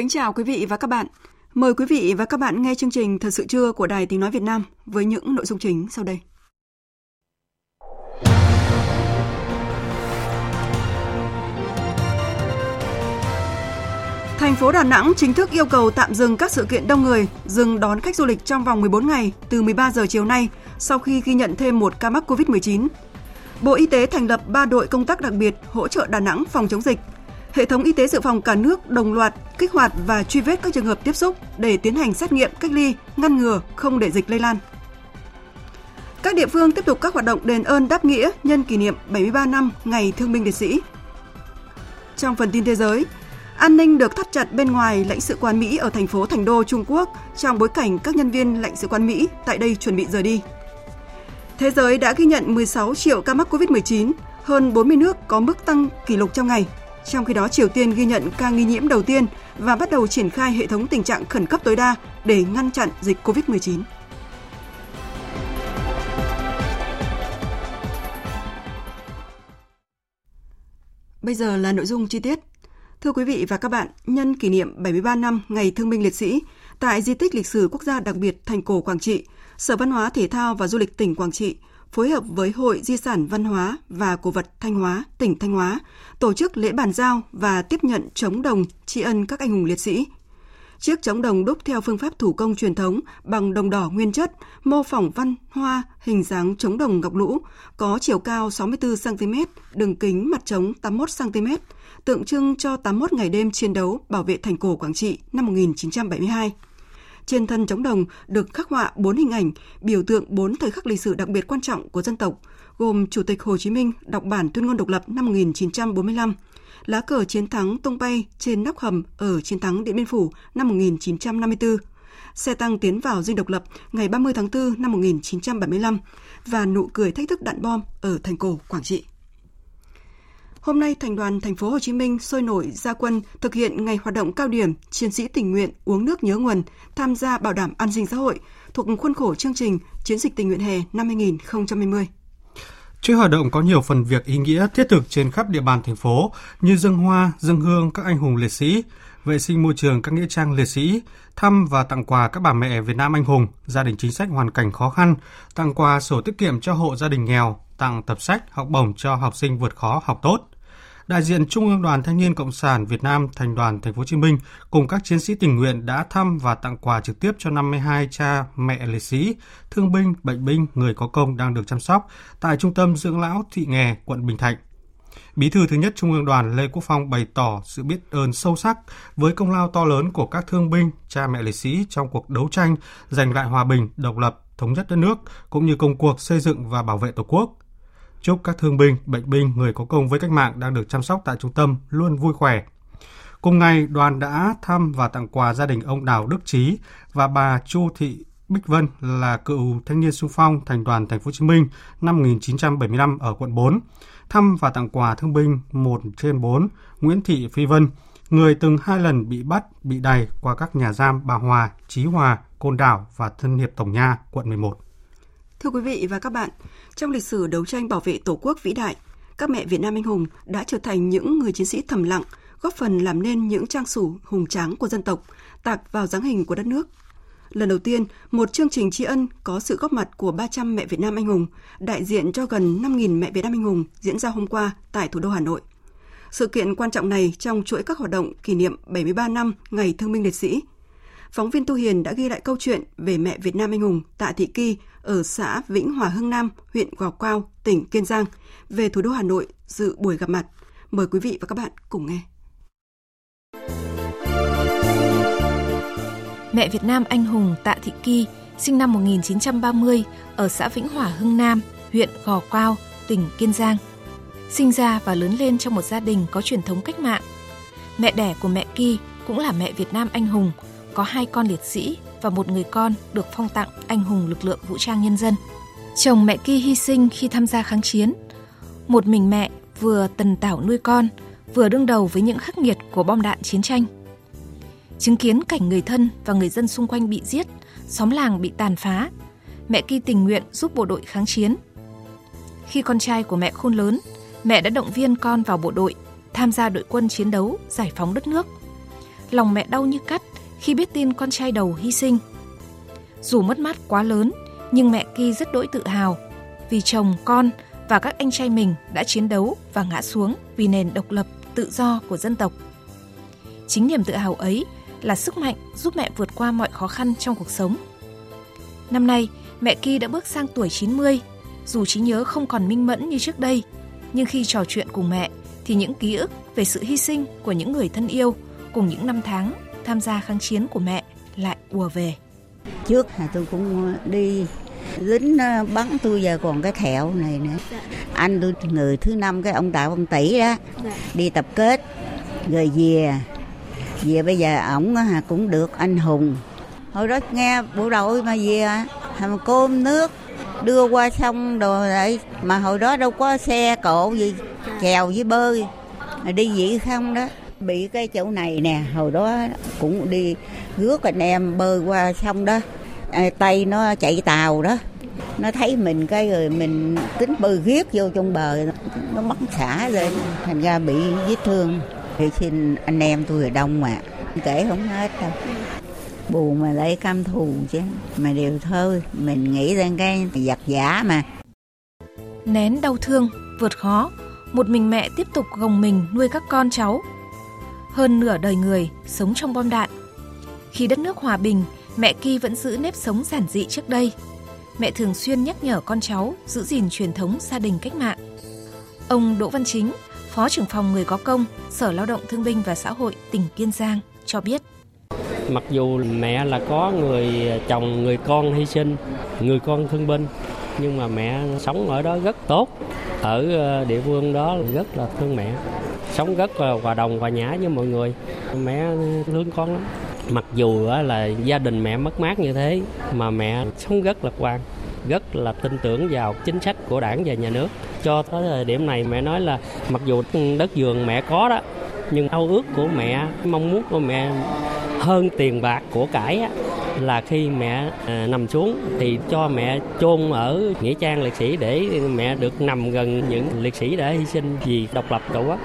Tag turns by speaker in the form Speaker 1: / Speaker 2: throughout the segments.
Speaker 1: Kính chào quý vị và các bạn. Mời quý vị và các bạn nghe chương trình Thật sự trưa của Đài Tiếng Nói Việt Nam với những nội dung chính sau đây. Thành phố Đà Nẵng chính thức yêu cầu tạm dừng các sự kiện đông người, dừng đón khách du lịch trong vòng 14 ngày từ 13 giờ chiều nay sau khi ghi nhận thêm một ca mắc COVID-19. Bộ Y tế thành lập 3 đội công tác đặc biệt hỗ trợ Đà Nẵng phòng chống dịch. Hệ thống y tế dự phòng cả nước đồng loạt kích hoạt và truy vết các trường hợp tiếp xúc để tiến hành xét nghiệm, cách ly, ngăn ngừa không để dịch lây lan. Các địa phương tiếp tục các hoạt động đền ơn đáp nghĩa nhân kỷ niệm 73 năm Ngày Thương binh Liệt sĩ. Trong phần tin thế giới, an ninh được thắt chặt bên ngoài lãnh sự quán Mỹ ở thành phố Thành Đô, Trung Quốc trong bối cảnh các nhân viên lãnh sự quán Mỹ tại đây chuẩn bị rời đi. Thế giới đã ghi nhận 16 triệu ca mắc COVID-19, hơn 40 nước có mức tăng kỷ lục trong ngày. Trong khi đó, Triều Tiên ghi nhận ca nghi nhiễm đầu tiên và bắt đầu triển khai hệ thống tình trạng khẩn cấp tối đa để ngăn chặn dịch COVID-19. Bây giờ là nội dung chi tiết. Thưa quý vị và các bạn, nhân kỷ niệm 73 năm Ngày Thương binh Liệt sĩ, tại Di tích Lịch sử Quốc gia đặc biệt Thành cổ Quảng Trị, Sở Văn hóa Thể thao và Du lịch tỉnh Quảng Trị phối hợp với Hội Di sản Văn hóa và Cổ vật Thanh Hóa, tỉnh Thanh Hóa, tổ chức lễ bàn giao và tiếp nhận trống đồng tri ân các anh hùng liệt sĩ. Chiếc trống đồng đúc theo phương pháp thủ công truyền thống bằng đồng đỏ nguyên chất, mô phỏng văn hoa hình dáng trống đồng ngọc lũ, có chiều cao 64cm, đường kính mặt trống 81cm, tượng trưng cho 81 ngày đêm chiến đấu bảo vệ thành cổ Quảng Trị năm 1972. Trên thân trống đồng được khắc họa bốn hình ảnh biểu tượng bốn thời khắc lịch sử đặc biệt quan trọng của dân tộc, gồm Chủ tịch Hồ Chí Minh đọc bản tuyên ngôn độc lập năm 1945, lá cờ chiến thắng tung bay trên nóc hầm ở chiến thắng Điện Biên Phủ năm 1954, xe tăng tiến vào dinh độc lập ngày 30 tháng 4 năm 1975 và nụ cười thách thức đạn bom ở thành cổ Quảng Trị. Hôm nay, Thành đoàn Thành phố Hồ Chí Minh sôi nổi ra quân thực hiện ngày hoạt động cao điểm chiến sĩ tình nguyện uống nước nhớ nguồn, tham gia bảo đảm an sinh xã hội thuộc khuôn khổ chương trình Chiến dịch tình nguyện hè năm 2020.
Speaker 2: Chuỗi hoạt động có nhiều phần việc ý nghĩa thiết thực trên khắp địa bàn thành phố như dân hoa, dân hương các anh hùng liệt sĩ, vệ sinh môi trường các nghĩa trang liệt sĩ, thăm và tặng quà các bà mẹ Việt Nam anh hùng, gia đình chính sách hoàn cảnh khó khăn, tặng quà sổ tiết kiệm cho hộ gia đình nghèo, tặng tập sách, học bổng cho học sinh vượt khó học tốt. Đại diện Trung ương Đoàn Thanh niên Cộng sản Việt Nam Thành đoàn Thành phố Hồ Chí Minh cùng các chiến sĩ tình nguyện đã thăm và tặng quà trực tiếp cho 52 cha mẹ liệt sĩ, thương binh, bệnh binh, người có công đang được chăm sóc tại Trung tâm Dưỡng lão Thị Nghè, quận Bình Thạnh. Bí thư thứ nhất Trung ương Đoàn Lê Quốc Phong bày tỏ sự biết ơn sâu sắc với công lao to lớn của các thương binh, cha mẹ liệt sĩ trong cuộc đấu tranh giành lại hòa bình, độc lập, thống nhất đất nước cũng như công cuộc xây dựng và bảo vệ Tổ quốc. Chúc các thương binh, bệnh binh, người có công với cách mạng đang được chăm sóc tại trung tâm luôn vui khỏe. Cùng ngày, đoàn đã thăm và tặng quà gia đình ông Đào Đức Trí và bà Chu Thị Bích Vân là cựu thanh niên sung phong thành đoàn Thành phố Hồ Chí Minh năm 1975 ở quận 4. Thăm và tặng quà thương binh 1 trên 4 Nguyễn Thị Phi Vân, người từng hai lần bị bắt, bị đày qua các nhà giam Bà Hòa, Chí Hòa, Côn Đảo và Thân Hiệp Tổng Nha, quận 11.
Speaker 1: Thưa quý vị và các bạn, trong lịch sử đấu tranh bảo vệ Tổ quốc vĩ đại, các mẹ Việt Nam anh hùng đã trở thành những người chiến sĩ thầm lặng, góp phần làm nên những trang sử hùng tráng của dân tộc, tạc vào dáng hình của đất nước. Lần đầu tiên, một chương trình tri ân có sự góp mặt của 300 mẹ Việt Nam anh hùng, đại diện cho gần 5.000 mẹ Việt Nam anh hùng diễn ra hôm qua tại thủ đô Hà Nội. Sự kiện quan trọng này trong chuỗi các hoạt động kỷ niệm 73 năm Ngày Thương binh Liệt sĩ. Phóng viên Tu Hiền đã ghi lại câu chuyện về mẹ Việt Nam anh hùng Tạ Thị Kỳ ở xã Vĩnh Hòa Hưng Nam, huyện Gò Quao, tỉnh Kiên Giang, về thủ đô Hà Nội dự buổi gặp mặt. Mời quý vị và các bạn cùng nghe.
Speaker 3: Mẹ Việt Nam anh hùng Tạ Thị Kỳ, sinh năm 1930 ở xã Vĩnh Hòa Hưng Nam, huyện Gò Quao, tỉnh Kiên Giang. Sinh ra và lớn lên trong một gia đình có truyền thống cách mạng. Mẹ đẻ của mẹ Kỳ cũng là mẹ Việt Nam anh hùng, có hai con liệt sĩ và một người con được phong tặng anh hùng lực lượng vũ trang nhân dân. Chồng mẹ Ki hy sinh khi tham gia kháng chiến. Một mình mẹ vừa tần tảo nuôi con, vừa đương đầu với những khắc nghiệt của bom đạn chiến tranh. Chứng kiến cảnh người thân và người dân xung quanh bị giết, xóm làng bị tàn phá, mẹ Ki tình nguyện giúp bộ đội kháng chiến. Khi con trai của mẹ khôn lớn, mẹ đã động viên con vào bộ đội, tham gia đội quân chiến đấu, giải phóng đất nước. Lòng mẹ đau như cắt khi biết tin con trai đầu hy sinh. Dù mất mát quá lớn, nhưng mẹ Ki rất đỗi tự hào vì chồng, con và các anh trai mình đã chiến đấu và ngã xuống vì nền độc lập, tự do của dân tộc. Chính niềm tự hào ấy là sức mạnh giúp mẹ vượt qua mọi khó khăn trong cuộc sống. Năm nay, mẹ Ki đã bước sang tuổi 90, dù trí nhớ không còn minh mẫn như trước đây, nhưng khi trò chuyện cùng mẹ thì những ký ức về sự hy sinh của những người thân yêu cùng những năm tháng tham gia kháng chiến của mẹ lại ùa về.
Speaker 4: Trước là tôi cũng đi lính bắn tôi giờ còn cái thẹo này nữa. Anh tôi người thứ năm cái ông Tạ Văn Tỷ đó đi tập kết rồi về. Về bây giờ ổng cũng được anh hùng. Hồi đó nghe bộ đội mà về hầm cơm nước đưa qua sông đồ lại mà hồi đó đâu có xe cộ gì chèo với bơi. Đi vậy không đó bị cái chỗ này nè, hồi đó cũng đi rước anh em bơi qua sông đó. À, tay nó chạy tàu đó. Nó thấy mình cái rồi mình tính bơi ghét vô trong bờ, nó bắn xả lên, thành ra bị vết thương. Thì xin anh em tôi ở đông mà kể không hết đâu. Buồn mà lấy cam thù chứ, mà đều thôi. Mình nghĩ rằng cái giặc giả mà.
Speaker 3: Nén đau thương, vượt khó. Một mình mẹ tiếp tục gồng mình nuôi các con cháu hơn nửa đời người sống trong bom đạn khi đất nước hòa bình mẹ ki vẫn giữ nếp sống giản dị trước đây mẹ thường xuyên nhắc nhở con cháu giữ gìn truyền thống gia đình cách mạng ông Đỗ Văn Chính Phó trưởng phòng người có công, Sở Lao động Thương binh và Xã hội tỉnh Kiên Giang cho biết.
Speaker 5: Mặc dù mẹ là có người chồng, người con hy sinh, người con thương binh, nhưng mà mẹ sống ở đó rất tốt. Ở ờ, địa phương đó rất là thương mẹ. Sống rất là hòa đồng, hòa nhã với mọi người. Mẹ thương con lắm. Mặc dù là gia đình mẹ mất mát như thế mà mẹ sống rất lạc quan rất là tin tưởng vào chính sách của đảng và nhà nước cho tới thời điểm này mẹ nói là mặc dù đất vườn mẹ có đó nhưng ao ước của mẹ mong muốn của mẹ hơn tiền bạc của cải á, là khi mẹ à, nằm xuống thì cho mẹ chôn ở nghĩa trang liệt sĩ để mẹ được nằm gần những liệt sĩ đã hy sinh vì độc lập tổ quốc.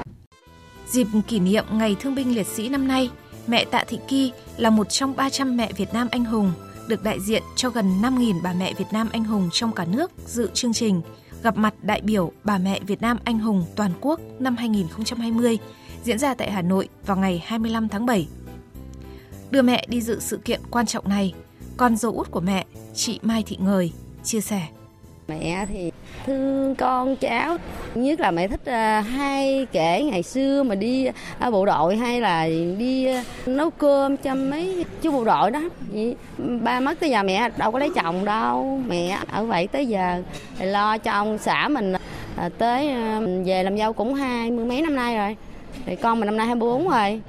Speaker 3: Dịp kỷ niệm Ngày Thương binh Liệt sĩ năm nay, mẹ Tạ Thị Kỳ là một trong 300 mẹ Việt Nam anh hùng được đại diện cho gần 5.000 bà mẹ Việt Nam anh hùng trong cả nước dự chương trình gặp mặt đại biểu bà mẹ Việt Nam anh hùng toàn quốc năm 2020 diễn ra tại Hà Nội vào ngày 25 tháng 7. Đưa mẹ đi dự sự kiện quan trọng này, con dâu út của mẹ, chị Mai Thị Ngời, chia sẻ.
Speaker 6: Mẹ thì thương con cháu nhất là mẹ thích ờ, hay kể ngày xưa mà đi ờ, bộ đội hay là đi ờ, nấu cơm cho mấy chú bộ đội đó. Vậy, ba mất tới giờ mẹ đâu có lấy chồng đâu. Mẹ ở vậy tới giờ lo cho ông xã mình tới về làm dâu cũng hai mươi mấy năm nay rồi. Thì con mình năm nay 24 rồi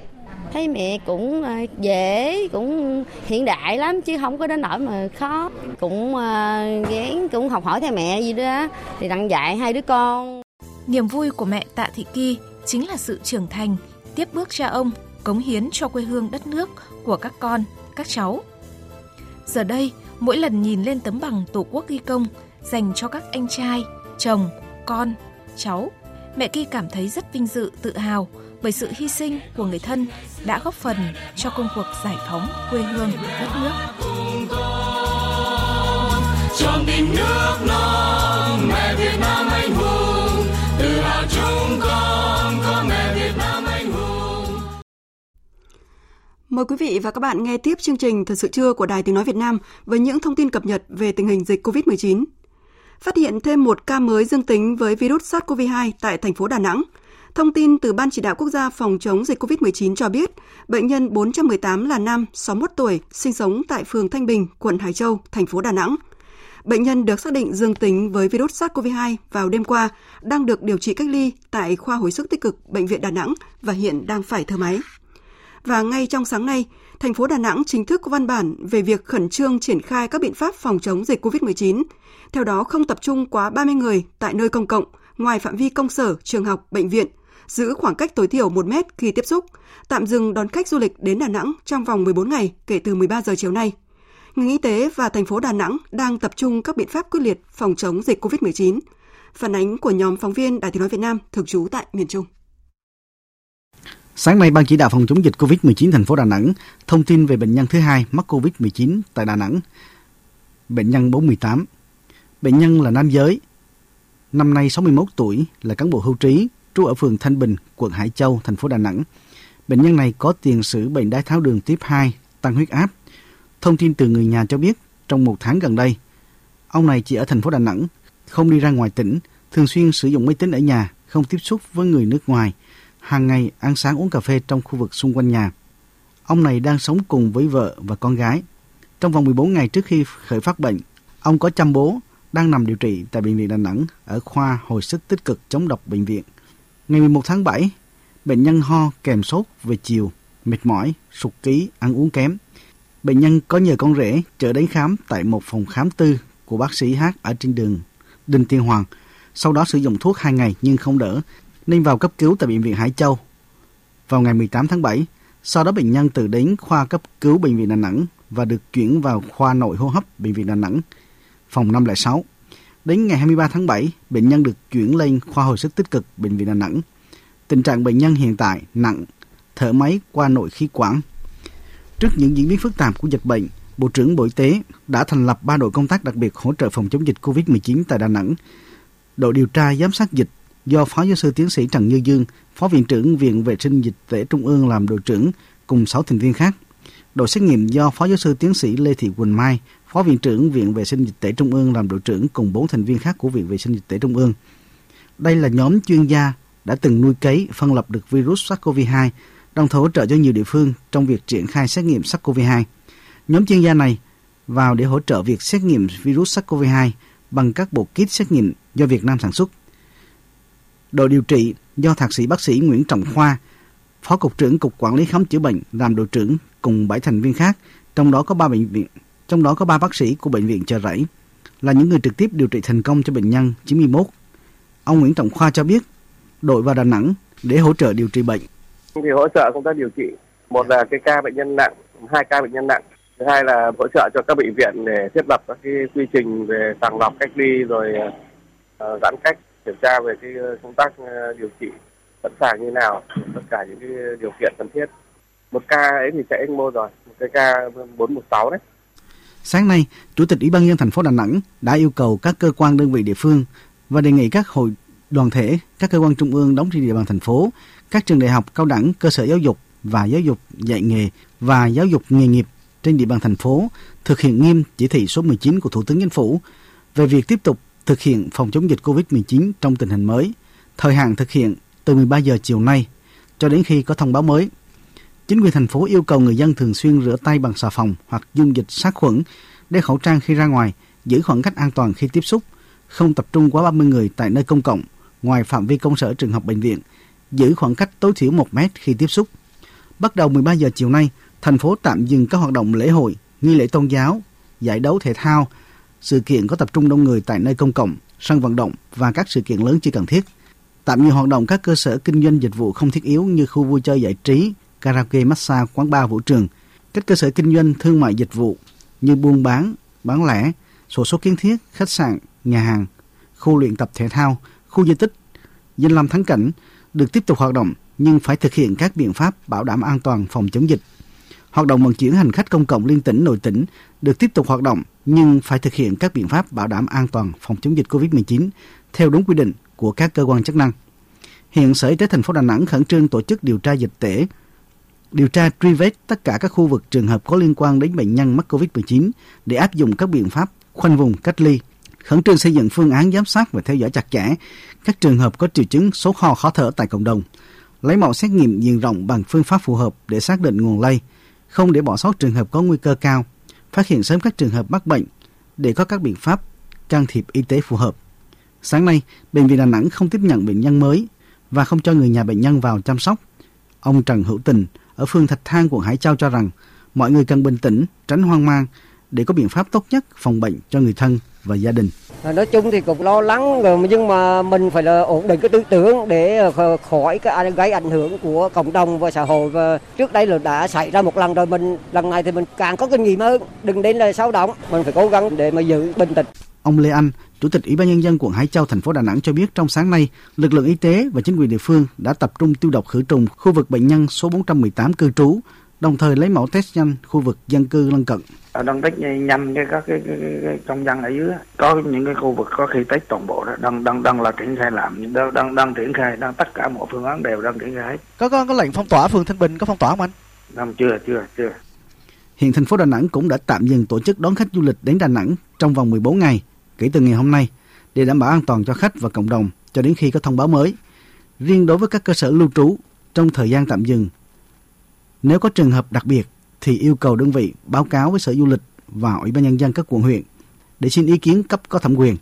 Speaker 6: thấy mẹ cũng ờ, dễ, cũng hiện đại lắm chứ không có đến nỗi mà khó. Cũng ờ, gán, cũng học hỏi theo mẹ gì đó, thì đặng dạy hai đứa con.
Speaker 3: Niềm vui của mẹ Tạ Thị Kỳ chính là sự trưởng thành, tiếp bước cha ông, cống hiến cho quê hương đất nước của các con, các cháu. Giờ đây, mỗi lần nhìn lên tấm bằng tổ quốc ghi công dành cho các anh trai, chồng, con, cháu, mẹ Kỳ cảm thấy rất vinh dự, tự hào bởi sự hy sinh của người thân đã góp phần cho công cuộc giải phóng quê hương đất nước. Trong tim nước non, mẹ Việt Nam anh hùng, tự hào chúng con có mẹ Việt Nam anh hùng.
Speaker 1: Mời quý vị và các bạn nghe tiếp chương trình Thật sự trưa của Đài Tiếng Nói Việt Nam với những thông tin cập nhật về tình hình dịch COVID-19. Phát hiện thêm một ca mới dương tính với virus SARS-CoV-2 tại thành phố Đà Nẵng – Thông tin từ Ban chỉ đạo quốc gia phòng chống dịch COVID-19 cho biết, bệnh nhân 418 là nam, 61 tuổi, sinh sống tại phường Thanh Bình, quận Hải Châu, thành phố Đà Nẵng. Bệnh nhân được xác định dương tính với virus SARS-CoV-2 vào đêm qua, đang được điều trị cách ly tại khoa hồi sức tích cực Bệnh viện Đà Nẵng và hiện đang phải thở máy. Và ngay trong sáng nay, thành phố Đà Nẵng chính thức có văn bản về việc khẩn trương triển khai các biện pháp phòng chống dịch COVID-19. Theo đó, không tập trung quá 30 người tại nơi công cộng, ngoài phạm vi công sở, trường học, bệnh viện, giữ khoảng cách tối thiểu 1 mét khi tiếp xúc, tạm dừng đón khách du lịch đến Đà Nẵng trong vòng 14 ngày kể từ 13 giờ chiều nay. Ngành y tế và thành phố Đà Nẵng đang tập trung các biện pháp quyết liệt phòng chống dịch COVID-19. Phản ánh của nhóm phóng viên Đài Tiếng nói Việt Nam thường trú tại miền Trung.
Speaker 7: Sáng nay, Ban chỉ đạo phòng chống dịch COVID-19 thành phố Đà Nẵng thông tin về bệnh nhân thứ hai mắc COVID-19 tại Đà Nẵng. Bệnh nhân 48. Bệnh nhân là nam giới, năm nay 61 tuổi, là cán bộ hưu trí, trú ở phường Thanh Bình, quận Hải Châu, thành phố Đà Nẵng. Bệnh nhân này có tiền sử bệnh đái tháo đường tiếp 2, tăng huyết áp. Thông tin từ người nhà cho biết, trong một tháng gần đây, ông này chỉ ở thành phố Đà Nẵng, không đi ra ngoài tỉnh, thường xuyên sử dụng máy tính ở nhà, không tiếp xúc với người nước ngoài, hàng ngày ăn sáng uống cà phê trong khu vực xung quanh nhà. Ông này đang sống cùng với vợ và con gái. Trong vòng 14 ngày trước khi khởi phát bệnh, ông có chăm bố, đang nằm điều trị tại Bệnh viện Đà Nẵng ở khoa hồi sức tích cực chống độc bệnh viện. Ngày 11 tháng 7, bệnh nhân ho kèm sốt về chiều, mệt mỏi, sụt ký, ăn uống kém. Bệnh nhân có nhờ con rể chở đến khám tại một phòng khám tư của bác sĩ H ở trên đường Đinh Tiên Hoàng. Sau đó sử dụng thuốc 2 ngày nhưng không đỡ, nên vào cấp cứu tại Bệnh viện Hải Châu. Vào ngày 18 tháng 7, sau đó bệnh nhân từ đến khoa cấp cứu Bệnh viện Đà Nẵng và được chuyển vào khoa nội hô hấp Bệnh viện Đà Nẵng, phòng 506. Đến ngày 23 tháng 7, bệnh nhân được chuyển lên khoa hồi sức tích cực Bệnh viện Đà Nẵng. Tình trạng bệnh nhân hiện tại nặng, thở máy qua nội khí quản. Trước những diễn biến phức tạp của dịch bệnh, Bộ trưởng Bộ Y tế đã thành lập ba đội công tác đặc biệt hỗ trợ phòng chống dịch COVID-19 tại Đà Nẵng. Đội điều tra giám sát dịch do Phó Giáo sư Tiến sĩ Trần Như Dương, Phó Viện trưởng Viện Vệ sinh Dịch tễ Trung ương làm đội trưởng cùng 6 thành viên khác. Đội xét nghiệm do Phó Giáo sư Tiến sĩ Lê Thị Quỳnh Mai, Phó Viện trưởng Viện Vệ sinh Dịch tễ Trung ương làm đội trưởng cùng 4 thành viên khác của Viện Vệ sinh Dịch tễ Trung ương. Đây là nhóm chuyên gia đã từng nuôi cấy, phân lập được virus SARS-CoV-2, đồng thời hỗ trợ cho nhiều địa phương trong việc triển khai xét nghiệm SARS-CoV-2. Nhóm chuyên gia này vào để hỗ trợ việc xét nghiệm virus SARS-CoV-2 bằng các bộ kit xét nghiệm do Việt Nam sản xuất. Đội điều trị do Thạc sĩ bác sĩ Nguyễn Trọng Khoa, Phó Cục trưởng Cục Quản lý Khám chữa bệnh làm đội trưởng cùng 7 thành viên khác, trong đó có 3 bệnh viện, trong đó có 3 bác sĩ của bệnh viện Chợ Rẫy là những người trực tiếp điều trị thành công cho bệnh nhân 91. Ông Nguyễn Trọng Khoa cho biết, đội vào Đà Nẵng để hỗ trợ điều trị bệnh.
Speaker 8: Thì hỗ trợ công tác điều trị, một là cái ca bệnh nhân nặng, hai ca bệnh nhân nặng, thứ hai là hỗ trợ cho các bệnh viện để thiết lập các cái quy trình về sàng lọc cách ly rồi ờ, giãn cách kiểm tra về cái công tác ờ, điều trị sẵn sàng như nào tất cả những cái điều kiện cần thiết một ca ấy thì chạy ECMO rồi một cái ca 416 đấy
Speaker 7: Sáng nay, Chủ tịch Ủy ban nhân thành phố Đà Nẵng đã yêu cầu các cơ quan đơn vị địa phương và đề nghị các hội đoàn thể, các cơ quan trung ương đóng trên địa bàn thành phố, các trường đại học, cao đẳng, cơ sở giáo dục và giáo dục dạy nghề và giáo dục nghề nghiệp trên địa bàn thành phố thực hiện nghiêm chỉ thị số 19 của Thủ tướng Chính phủ về việc tiếp tục thực hiện phòng chống dịch COVID-19 trong tình hình mới. Thời hạn thực hiện từ 13 giờ chiều nay cho đến khi có thông báo mới. Chính quyền thành phố yêu cầu người dân thường xuyên rửa tay bằng xà phòng hoặc dung dịch sát khuẩn, đeo khẩu trang khi ra ngoài, giữ khoảng cách an toàn khi tiếp xúc, không tập trung quá 30 người tại nơi công cộng, ngoài phạm vi công sở trường học bệnh viện, giữ khoảng cách tối thiểu 1 mét khi tiếp xúc. Bắt đầu 13 giờ chiều nay, thành phố tạm dừng các hoạt động lễ hội, nghi lễ tôn giáo, giải đấu thể thao, sự kiện có tập trung đông người tại nơi công cộng, sân vận động và các sự kiện lớn chưa cần thiết. Tạm dừng hoạt động các cơ sở kinh doanh dịch vụ không thiết yếu như khu vui chơi giải trí, karaoke, massage, quán bar, vũ trường. Các cơ sở kinh doanh thương mại dịch vụ như buôn bán, bán lẻ, sổ số kiến thiết, khách sạn, nhà hàng, khu luyện tập thể thao, khu di tích, danh lam thắng cảnh được tiếp tục hoạt động nhưng phải thực hiện các biện pháp bảo đảm an toàn phòng chống dịch. Hoạt động vận chuyển hành khách công cộng liên tỉnh nội tỉnh được tiếp tục hoạt động nhưng phải thực hiện các biện pháp bảo đảm an toàn phòng chống dịch COVID-19 theo đúng quy định của các cơ quan chức năng. Hiện Sở Y tế thành phố Đà Nẵng khẩn trương tổ chức điều tra dịch tễ, điều tra truy vết tất cả các khu vực trường hợp có liên quan đến bệnh nhân mắc COVID-19 để áp dụng các biện pháp khoanh vùng cách ly, khẩn trương xây dựng phương án giám sát và theo dõi chặt chẽ các trường hợp có triệu chứng sốt ho khó thở tại cộng đồng, lấy mẫu xét nghiệm diện rộng bằng phương pháp phù hợp để xác định nguồn lây, không để bỏ sót trường hợp có nguy cơ cao, phát hiện sớm các trường hợp mắc bệnh để có các biện pháp can thiệp y tế phù hợp. Sáng nay, Bệnh viện Đà Nẵng không tiếp nhận bệnh nhân mới và không cho người nhà bệnh nhân vào chăm sóc. Ông Trần Hữu Tình ở phường Thạch Thang, quận Hải Châu cho rằng mọi người cần bình tĩnh, tránh hoang mang để có biện pháp tốt nhất phòng bệnh cho người thân và gia đình.
Speaker 9: Nói chung thì cũng lo lắng rồi nhưng mà mình phải là ổn định cái tư tưởng để ờ, khỏi cái gây ảnh hưởng của cộng đồng và xã hội và trước đây là đã xảy ra một lần rồi mình lần này thì mình càng có kinh nghiệm hơn đừng đến là sao động mình phải cố gắng để mà giữ bình tĩnh.
Speaker 7: Ông Lê Anh, Chủ tịch Ủy ban nhân dân quận Hải Châu thành phố Đà Nẵng cho biết trong sáng nay, lực lượng y tế và chính quyền địa phương đã tập trung tiêu độc khử trùng khu vực bệnh nhân số 418 cư trú, đồng thời lấy mẫu test nhanh khu vực dân cư lân cận.
Speaker 10: Đang test nhanh cái các cái, cái, cái, cái công dân ở dưới có những cái khu vực có khi test toàn bộ đó đang đang đang là triển khai làm đang đang đang triển khai đang tất cả mọi phương án đều đang triển khai
Speaker 7: có có có lệnh phong tỏa phường Thanh Bình có phong tỏa không anh?
Speaker 10: Không chưa chưa chưa.
Speaker 7: Hiện thành phố Đà Nẵng cũng đã tạm dừng tổ chức đón khách du lịch đến Đà Nẵng trong vòng 14 ngày kể từ ngày hôm nay để đảm bảo an toàn cho khách và cộng đồng cho đến khi có thông báo mới. Riêng đối với các cơ sở lưu trú trong thời gian tạm dừng, nếu có trường hợp đặc biệt thì yêu cầu đơn vị báo cáo với Sở Du lịch và Ủy ban nhân dân các quận huyện để xin ý kiến cấp có thẩm quyền.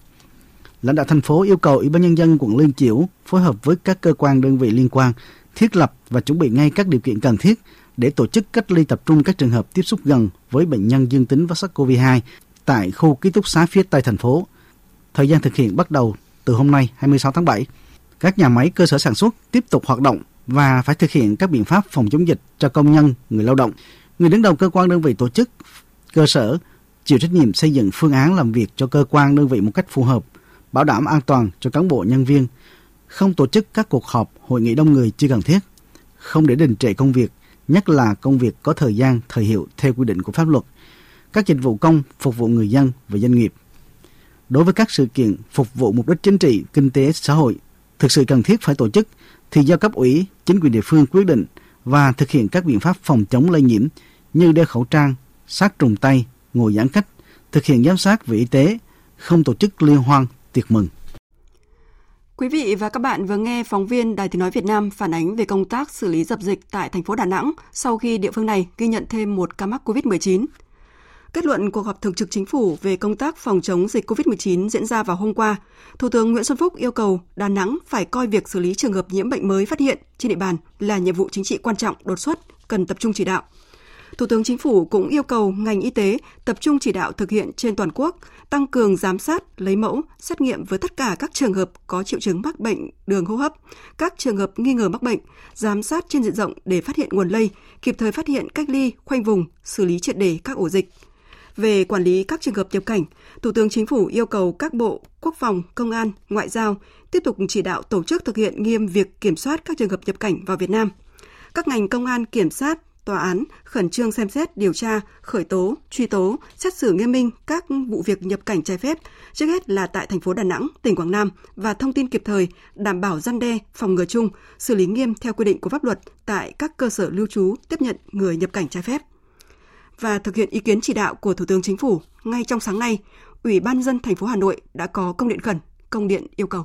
Speaker 7: Lãnh đạo thành phố yêu cầu Ủy ban nhân dân quận Liên Chiểu phối hợp với các cơ quan đơn vị liên quan thiết lập và chuẩn bị ngay các điều kiện cần thiết để tổ chức cách ly tập trung các trường hợp tiếp xúc gần với bệnh nhân dương tính với SARS-CoV-2 tại khu ký túc xá phía Tây thành phố. Thời gian thực hiện bắt đầu từ hôm nay 26 tháng 7. Các nhà máy cơ sở sản xuất tiếp tục hoạt động và phải thực hiện các biện pháp phòng chống dịch cho công nhân, người lao động người đứng đầu cơ quan đơn vị tổ chức cơ sở chịu trách nhiệm xây dựng phương án làm việc cho cơ quan đơn vị một cách phù hợp, bảo đảm an toàn cho cán bộ nhân viên, không tổ chức các cuộc họp, hội nghị đông người chưa cần thiết, không để đình trệ công việc, nhất là công việc có thời gian, thời hiệu theo quy định của pháp luật, các dịch vụ công phục vụ người dân và doanh nghiệp. Đối với các sự kiện phục vụ mục đích chính trị, kinh tế, xã hội thực sự cần thiết phải tổ chức thì do cấp ủy, chính quyền địa phương quyết định – và thực hiện các biện pháp phòng chống lây nhiễm như đeo khẩu trang, sát trùng tay, ngồi giãn cách, thực hiện giám sát về y tế, không tổ chức liên hoan, tiệc mừng.
Speaker 1: Quý vị và các bạn vừa nghe phóng viên Đài Tiếng Nói Việt Nam phản ánh về công tác xử lý dập dịch tại thành phố Đà Nẵng sau khi địa phương này ghi nhận thêm một ca mắc COVID-19. Kết luận cuộc họp thường trực chính phủ về công tác phòng chống dịch COVID-19 diễn ra vào hôm qua, Thủ tướng Nguyễn Xuân Phúc yêu cầu Đà Nẵng phải coi việc xử lý trường hợp nhiễm bệnh mới phát hiện trên địa bàn là nhiệm vụ chính trị quan trọng, đột xuất, cần tập trung chỉ đạo. Thủ tướng Chính phủ cũng yêu cầu ngành y tế tập trung chỉ đạo thực hiện trên toàn quốc, tăng cường giám sát, lấy mẫu, xét nghiệm với tất cả các trường hợp có triệu chứng mắc bệnh đường hô hấp, các trường hợp nghi ngờ mắc bệnh, giám sát trên diện rộng để phát hiện nguồn lây, kịp thời phát hiện cách ly, khoanh vùng, xử lý triệt đề các ổ dịch – về quản lý các trường hợp nhập cảnh, Thủ tướng Chính phủ yêu cầu các bộ Quốc phòng, Công an, Ngoại giao tiếp tục chỉ đạo tổ chức thực hiện nghiêm việc kiểm soát các trường hợp nhập cảnh vào Việt Nam. Các ngành công an kiểm sát, tòa án khẩn trương xem xét, điều tra, khởi tố, truy tố, xét xử nghiêm minh các vụ việc nhập cảnh trái phép, trước hết là tại thành phố Đà Nẵng, tỉnh Quảng Nam và thông tin kịp thời, đảm bảo răn đe, phòng ngừa chung, xử lý nghiêm theo quy định của pháp luật tại các cơ sở lưu trú tiếp nhận người nhập cảnh trái phép và thực hiện ý kiến chỉ đạo của Thủ tướng Chính phủ, ngay trong sáng nay, Ủy ban dân thành phố Hà Nội đã có công điện khẩn, công điện yêu cầu.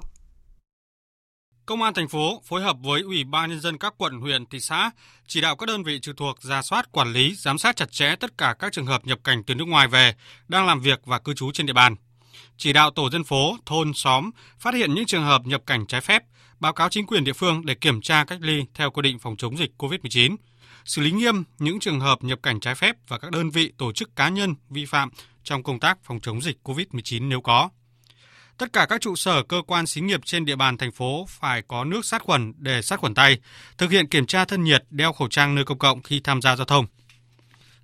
Speaker 2: Công an thành phố phối hợp với Ủy ban nhân dân các quận, huyện, thị xã chỉ đạo các đơn vị trực thuộc ra soát, quản lý, giám sát chặt chẽ tất cả các trường hợp nhập cảnh từ nước ngoài về đang làm việc và cư trú trên địa bàn. Chỉ đạo tổ dân phố, thôn, xóm phát hiện những trường hợp nhập cảnh trái phép, báo cáo chính quyền địa phương để kiểm tra cách ly theo quy định phòng chống dịch COVID-19 xử lý nghiêm những trường hợp nhập cảnh trái phép và các đơn vị tổ chức cá nhân vi phạm trong công tác phòng chống dịch COVID-19 nếu có. Tất cả các trụ sở cơ quan xí nghiệp trên địa bàn thành phố phải có nước sát khuẩn để sát khuẩn tay, thực hiện kiểm tra thân nhiệt, đeo khẩu trang nơi công cộng khi tham gia giao thông.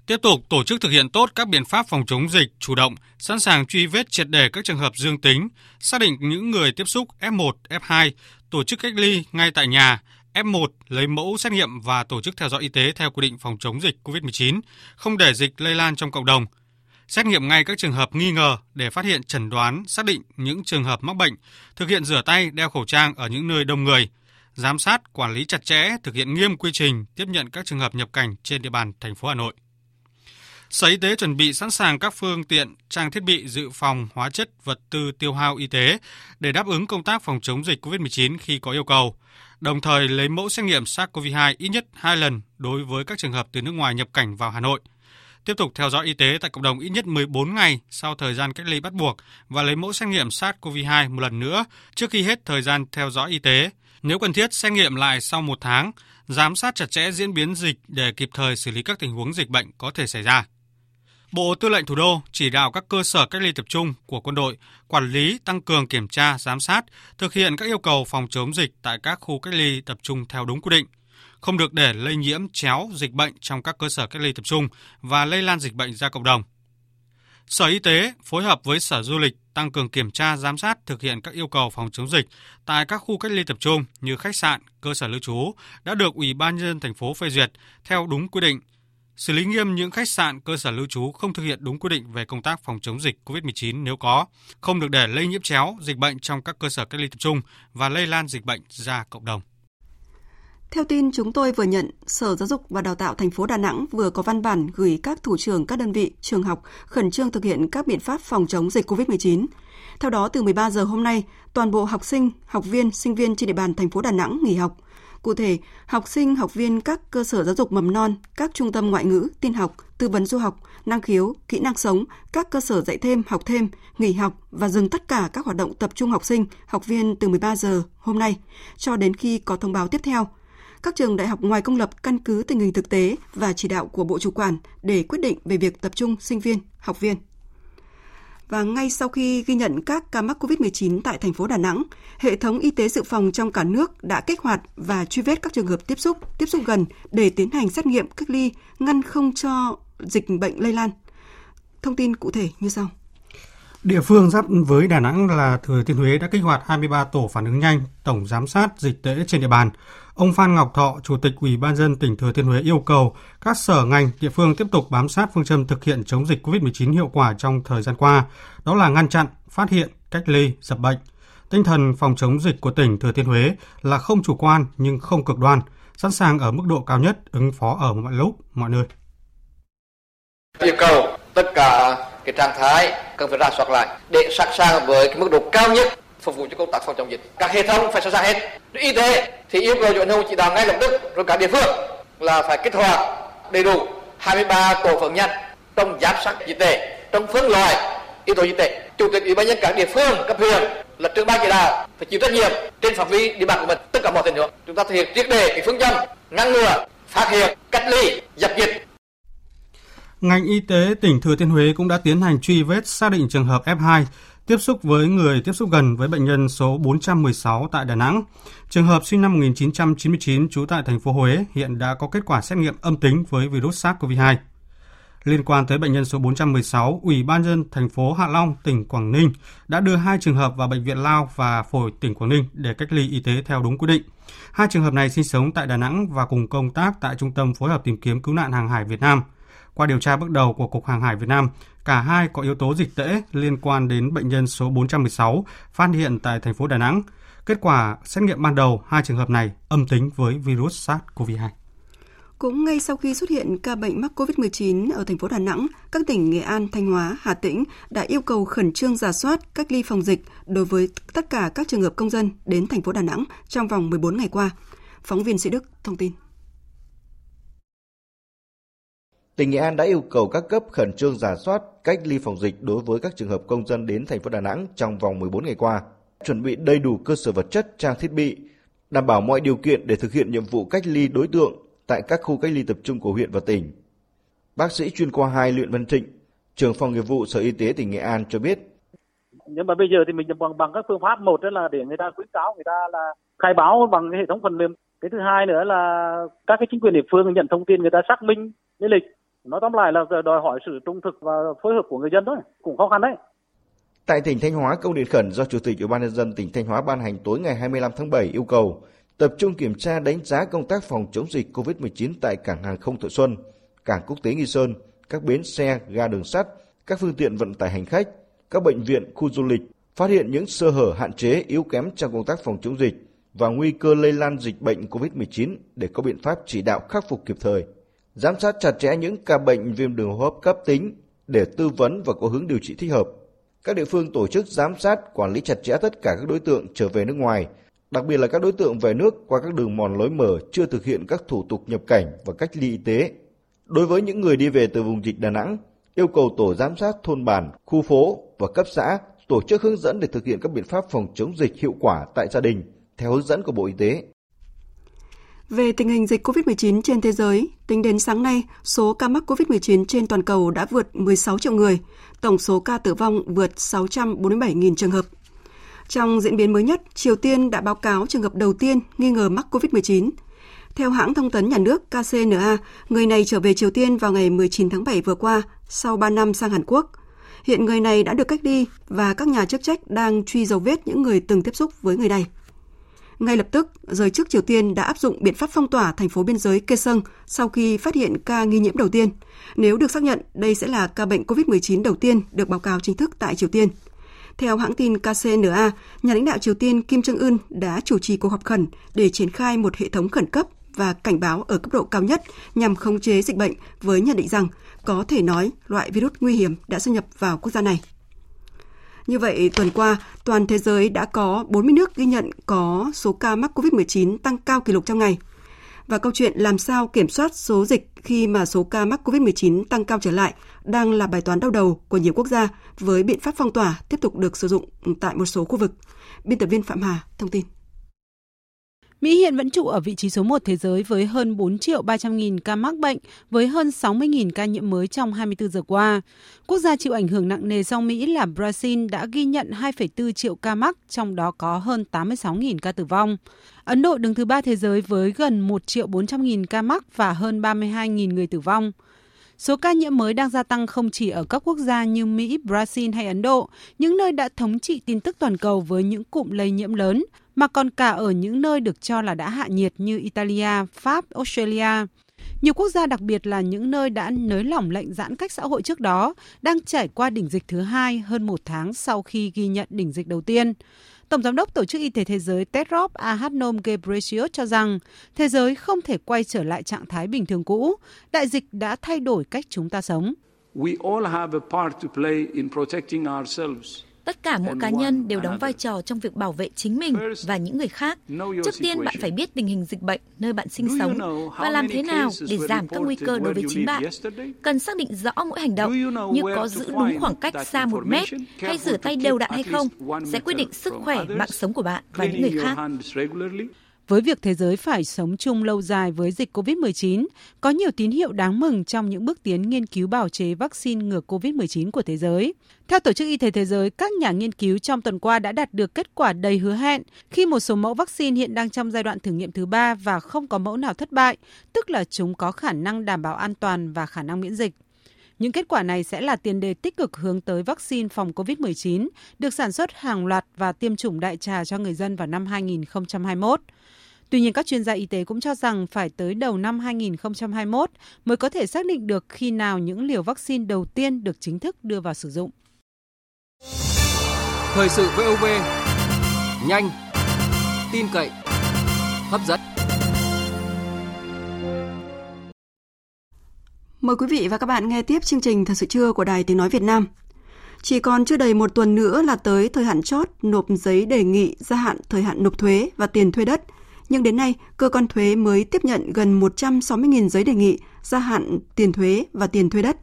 Speaker 2: Tiếp tục tổ chức thực hiện tốt các biện pháp phòng chống dịch, chủ động, sẵn sàng truy vết triệt đề các trường hợp dương tính, xác định những người tiếp xúc F1, F2, tổ chức cách ly ngay tại nhà, F1 lấy mẫu xét nghiệm và tổ chức theo dõi y tế theo quy định phòng chống dịch COVID-19, không để dịch lây lan trong cộng đồng. Xét nghiệm ngay các trường hợp nghi ngờ để phát hiện chẩn đoán, xác định những trường hợp mắc bệnh, thực hiện rửa tay, đeo khẩu trang ở những nơi đông người, giám sát, quản lý chặt chẽ, thực hiện nghiêm quy trình tiếp nhận các trường hợp nhập cảnh trên địa bàn thành phố Hà Nội. Sở Y tế chuẩn bị sẵn sàng các phương tiện, trang thiết bị dự phòng, hóa chất, vật tư tiêu hao y tế để đáp ứng công tác phòng chống dịch COVID-19 khi có yêu cầu. Đồng thời lấy mẫu xét nghiệm SARS-CoV-2 ít nhất 2 lần đối với các trường hợp từ nước ngoài nhập cảnh vào Hà Nội. Tiếp tục theo dõi y tế tại cộng đồng ít nhất 14 ngày sau thời gian cách ly bắt buộc và lấy mẫu xét nghiệm SARS-CoV-2 một lần nữa trước khi hết thời gian theo dõi y tế. Nếu cần thiết, xét nghiệm lại sau một tháng, giám sát chặt chẽ diễn biến dịch để kịp thời xử lý các tình huống dịch bệnh có thể xảy ra. Bộ Tư lệnh Thủ đô chỉ đạo các cơ sở cách ly tập trung của quân đội quản lý, tăng cường kiểm tra, giám sát, thực hiện các yêu cầu phòng chống dịch tại các khu cách ly tập trung theo đúng quy định, không được để lây nhiễm chéo dịch bệnh trong các cơ sở cách ly tập trung và lây lan dịch bệnh ra cộng đồng. Sở Y tế phối hợp với Sở Du lịch tăng cường kiểm tra, giám sát, thực hiện các yêu cầu phòng chống dịch tại các khu cách ly tập trung như khách sạn, cơ sở lưu trú đã được Ủy ban nhân dân thành phố phê duyệt theo đúng quy định, xử lý nghiêm những khách sạn, cơ sở lưu trú không thực hiện đúng quy định về công tác phòng chống dịch COVID-19 nếu có, không được để lây nhiễm chéo dịch bệnh trong các cơ sở cách ly tập trung và lây lan dịch bệnh ra cộng đồng.
Speaker 1: Theo tin chúng tôi vừa nhận, Sở Giáo dục và Đào tạo thành phố Đà Nẵng vừa có văn bản gửi các thủ trưởng các đơn vị, trường học khẩn trương thực hiện các biện pháp phòng chống dịch COVID-19. Theo đó, từ 13 giờ hôm nay, toàn bộ học sinh, học viên, sinh viên trên địa bàn thành phố Đà Nẵng nghỉ học. Cụ thể, học sinh, học viên các cơ sở giáo dục mầm non, các trung tâm ngoại ngữ, tin học, tư vấn du học, năng khiếu, kỹ năng sống, các cơ sở dạy thêm, học thêm, nghỉ học và dừng tất cả các hoạt động tập trung học sinh, học viên từ 13 giờ hôm nay cho đến khi có thông báo tiếp theo – các trường đại học ngoài công lập căn cứ tình hình thực tế và chỉ đạo của Bộ Chủ quản để quyết định về việc tập trung sinh viên, học viên. Và ngay sau khi ghi nhận các ca mắc COVID-19 tại thành phố Đà Nẵng, hệ thống y tế dự phòng trong cả nước đã kích hoạt và truy vết các trường hợp tiếp xúc, tiếp xúc gần để tiến hành xét nghiệm cách ly, ngăn không cho dịch bệnh lây lan. Thông tin cụ thể như sau.
Speaker 2: Địa phương giáp với Đà Nẵng là Thừa Thiên Huế đã kích hoạt 23 tổ phản ứng nhanh, tổng giám sát dịch tễ trên địa bàn. Ông Phan Ngọc Thọ, Chủ tịch Ủy ban dân tỉnh Thừa Thiên Huế yêu cầu các sở ngành, địa phương tiếp tục bám sát phương châm thực hiện chống dịch COVID-19 hiệu quả trong thời gian qua, đó là ngăn chặn, phát hiện, cách ly, dập bệnh. Tinh thần phòng chống dịch của tỉnh Thừa Thiên Huế là không chủ quan nhưng không cực đoan, sẵn sàng ở mức độ cao nhất ứng phó ở mọi lúc, mọi nơi.
Speaker 11: Yêu cầu tất cả cái trạng thái cần phải ra soát lại để sẵn sàng với cái mức độ cao nhất phục vụ cho công tác phòng chống dịch. Các hệ thống phải sẵn sàng hết. Y tế thì yêu cầu cho Hồng chỉ đạo ngay lập tức rồi cả địa phương là phải kích hoạt đầy đủ 23 tổ phản nhanh trong giám sát dịch tễ, trong phân loại yếu tố dịch tễ. Chủ tịch ủy ban nhân các địa phương, cấp huyện là trưởng ban chỉ đạo phải chịu trách nhiệm trên phạm vi địa bàn của mình tất cả mọi tình huống. Chúng ta thực hiện triệt đề cái phương châm ngăn ngừa, phát hiện, cách ly, dập dịch
Speaker 2: Ngành y tế tỉnh Thừa Thiên Huế cũng đã tiến hành truy vết xác định trường hợp F2 tiếp xúc với người tiếp xúc gần với bệnh nhân số 416 tại Đà Nẵng. Trường hợp sinh năm 1999 trú tại thành phố Huế hiện đã có kết quả xét nghiệm âm tính với virus SARS-CoV-2. Liên quan tới bệnh nhân số 416, Ủy ban dân thành phố Hạ Long, tỉnh Quảng Ninh đã đưa hai trường hợp vào bệnh viện Lao và Phổi tỉnh Quảng Ninh để cách ly y tế theo đúng quy định. Hai trường hợp này sinh sống tại Đà Nẵng và cùng công tác tại Trung tâm phối hợp tìm kiếm cứu nạn hàng hải Việt Nam – qua điều tra bước đầu của Cục Hàng hải Việt Nam, cả hai có yếu tố dịch tễ liên quan đến bệnh nhân số 416 phát hiện tại thành phố Đà Nẵng. Kết quả xét nghiệm ban đầu, hai trường hợp này âm tính với virus SARS-CoV-2.
Speaker 1: Cũng ngay sau khi xuất hiện ca bệnh mắc COVID-19 ở thành phố Đà Nẵng, các tỉnh Nghệ An, Thanh Hóa, Hà Tĩnh đã yêu cầu khẩn trương giả soát cách ly phòng dịch đối với tất cả các trường hợp công dân đến thành phố Đà Nẵng trong vòng 14 ngày qua. Phóng viên Sĩ Đức thông tin.
Speaker 12: Tỉnh Nghệ An đã yêu cầu các cấp khẩn trương giả soát cách ly phòng dịch đối với các trường hợp công dân đến thành phố Đà Nẵng trong vòng 14 ngày qua, chuẩn bị đầy đủ cơ sở vật chất, trang thiết bị, đảm bảo mọi điều kiện để thực hiện nhiệm vụ cách ly đối tượng tại các khu cách ly tập trung của huyện và tỉnh. Bác sĩ chuyên khoa 2 Luyện Văn Trịnh, trưởng phòng nghiệp vụ Sở Y tế tỉnh Nghệ An cho biết.
Speaker 13: Nhưng mà bây giờ thì mình bằng bằng các phương pháp một đó là để người ta khuyến cáo người ta là khai báo bằng cái hệ thống phần mềm. Cái thứ hai nữa là các cái chính quyền địa phương nhận thông tin người ta xác minh lý lịch nói tóm lại là đòi hỏi sự trung thực và phối hợp của người dân thôi cũng khó khăn đấy.
Speaker 12: Tại tỉnh Thanh Hóa, công điện khẩn do Chủ tịch Ủy ban nhân dân tỉnh Thanh Hóa ban hành tối ngày 25 tháng 7 yêu cầu tập trung kiểm tra đánh giá công tác phòng chống dịch COVID-19 tại cảng hàng không Thọ Xuân, cảng quốc tế Nghi Sơn, các bến xe, ga đường sắt, các phương tiện vận tải hành khách, các bệnh viện, khu du lịch, phát hiện những sơ hở hạn chế yếu kém trong công tác phòng chống dịch và nguy cơ lây lan dịch bệnh COVID-19 để có biện pháp chỉ đạo khắc phục kịp thời giám sát chặt chẽ những ca bệnh viêm đường hô hấp cấp tính để tư vấn và có hướng điều trị thích hợp. Các địa phương tổ chức giám sát, quản lý chặt chẽ tất cả các đối tượng trở về nước ngoài, đặc biệt là các đối tượng về nước qua các đường mòn lối mở chưa thực hiện các thủ tục nhập cảnh và cách ly y tế. Đối với những người đi về từ vùng dịch Đà Nẵng, yêu cầu tổ giám sát thôn bản, khu phố và cấp xã tổ chức hướng dẫn để thực hiện các biện pháp phòng chống dịch hiệu quả tại gia đình theo hướng dẫn của Bộ Y tế.
Speaker 1: Về tình hình dịch COVID-19 trên thế giới, tính đến sáng nay, số ca mắc COVID-19 trên toàn cầu đã vượt 16 triệu người, tổng số ca tử vong vượt 647.000 trường hợp. Trong diễn biến mới nhất, Triều Tiên đã báo cáo trường hợp đầu tiên nghi ngờ mắc COVID-19. Theo hãng thông tấn nhà nước KCNA, người này trở về Triều Tiên vào ngày 19 tháng 7 vừa qua, sau 3 năm sang Hàn Quốc. Hiện người này đã được cách ly và các nhà chức trách đang truy dấu vết những người từng tiếp xúc với người này. Ngay lập tức, giới chức Triều Tiên đã áp dụng biện pháp phong tỏa thành phố biên giới Kaesong sau khi phát hiện ca nghi nhiễm đầu tiên. Nếu được xác nhận, đây sẽ là ca bệnh COVID-19 đầu tiên được báo cáo chính thức tại Triều Tiên. Theo hãng tin KCNA, nhà lãnh đạo Triều Tiên Kim Jong-un đã chủ trì cuộc họp khẩn để triển khai một hệ thống khẩn cấp và cảnh báo ở cấp độ cao nhất nhằm khống chế dịch bệnh với nhận định rằng có thể nói loại virus nguy hiểm đã xâm nhập vào quốc gia này. Như vậy, tuần qua, toàn thế giới đã có 40 nước ghi nhận có số ca mắc COVID-19 tăng cao kỷ lục trong ngày. Và câu chuyện làm sao kiểm soát số dịch khi mà số ca mắc COVID-19 tăng cao trở lại đang là bài toán đau đầu của nhiều quốc gia với biện pháp phong tỏa tiếp tục được sử dụng tại một số khu vực. Biên tập viên Phạm Hà thông tin.
Speaker 14: Mỹ hiện vẫn trụ ở vị trí số 1 thế giới với hơn 4 triệu 300 nghìn ca mắc bệnh, với hơn 60 nghìn ca nhiễm mới trong 24 giờ qua. Quốc gia chịu ảnh hưởng nặng nề sau Mỹ là Brazil đã ghi nhận 2,4 triệu ca mắc, trong đó có hơn 86 nghìn ca tử vong. Ấn Độ đứng thứ ba thế giới với gần 1 triệu 400 nghìn ca mắc và hơn 32 nghìn người tử vong. Số ca nhiễm mới đang gia tăng không chỉ ở các quốc gia như Mỹ, Brazil hay Ấn Độ, những nơi đã thống trị tin tức toàn cầu với những cụm lây nhiễm lớn, mà còn cả ở những nơi được cho là đã hạ nhiệt như Italia, Pháp, Australia. Nhiều quốc gia đặc biệt là những nơi đã nới lỏng lệnh giãn cách xã hội trước đó đang trải qua đỉnh dịch thứ hai hơn một tháng sau khi ghi nhận đỉnh dịch đầu tiên. Tổng giám đốc Tổ chức Y tế Thế giới Tedros Adhanom Ghebreyesus cho rằng thế giới không thể quay trở lại trạng thái bình thường cũ. Đại dịch đã thay đổi cách chúng ta sống.
Speaker 15: Tất cả mỗi cá nhân đều đóng vai trò trong việc bảo vệ chính mình và những người khác. Trước tiên bạn phải biết tình hình dịch bệnh nơi bạn sinh sống và làm thế nào để giảm các nguy cơ đối với chính bạn. Cần xác định rõ mỗi hành động như có giữ đúng khoảng cách xa một mét hay rửa tay đều đặn hay không sẽ quyết định sức khỏe, mạng sống của bạn và những người khác.
Speaker 14: Với việc thế giới phải sống chung lâu dài với dịch COVID-19, có nhiều tín hiệu đáng mừng trong những bước tiến nghiên cứu bào chế vaccine ngừa COVID-19 của thế giới. Theo Tổ chức Y tế Thế giới, các nhà nghiên cứu trong tuần qua đã đạt được kết quả đầy hứa hẹn khi một số mẫu vaccine hiện đang trong giai đoạn thử nghiệm thứ ba và không có mẫu nào thất bại, tức là chúng có khả năng đảm bảo an toàn và khả năng miễn dịch. Những kết quả này sẽ là tiền đề tích cực hướng tới vaccine phòng COVID-19 được sản xuất hàng loạt và tiêm chủng đại trà cho người dân vào năm 2021. Tuy nhiên, các chuyên gia y tế cũng cho rằng phải tới đầu năm 2021 mới có thể xác định được khi nào những liều vaccine đầu tiên được chính thức đưa vào sử dụng.
Speaker 16: Thời sự VOV, nhanh, tin cậy, hấp dẫn.
Speaker 1: Mời quý vị và các bạn nghe tiếp chương trình Thật sự trưa của Đài Tiếng Nói Việt Nam. Chỉ còn chưa đầy một tuần nữa là tới thời hạn chót nộp giấy đề nghị gia hạn thời hạn nộp thuế và tiền thuê đất. Nhưng đến nay, cơ quan thuế mới tiếp nhận gần 160.000 giấy đề nghị gia hạn tiền thuế và tiền thuê đất.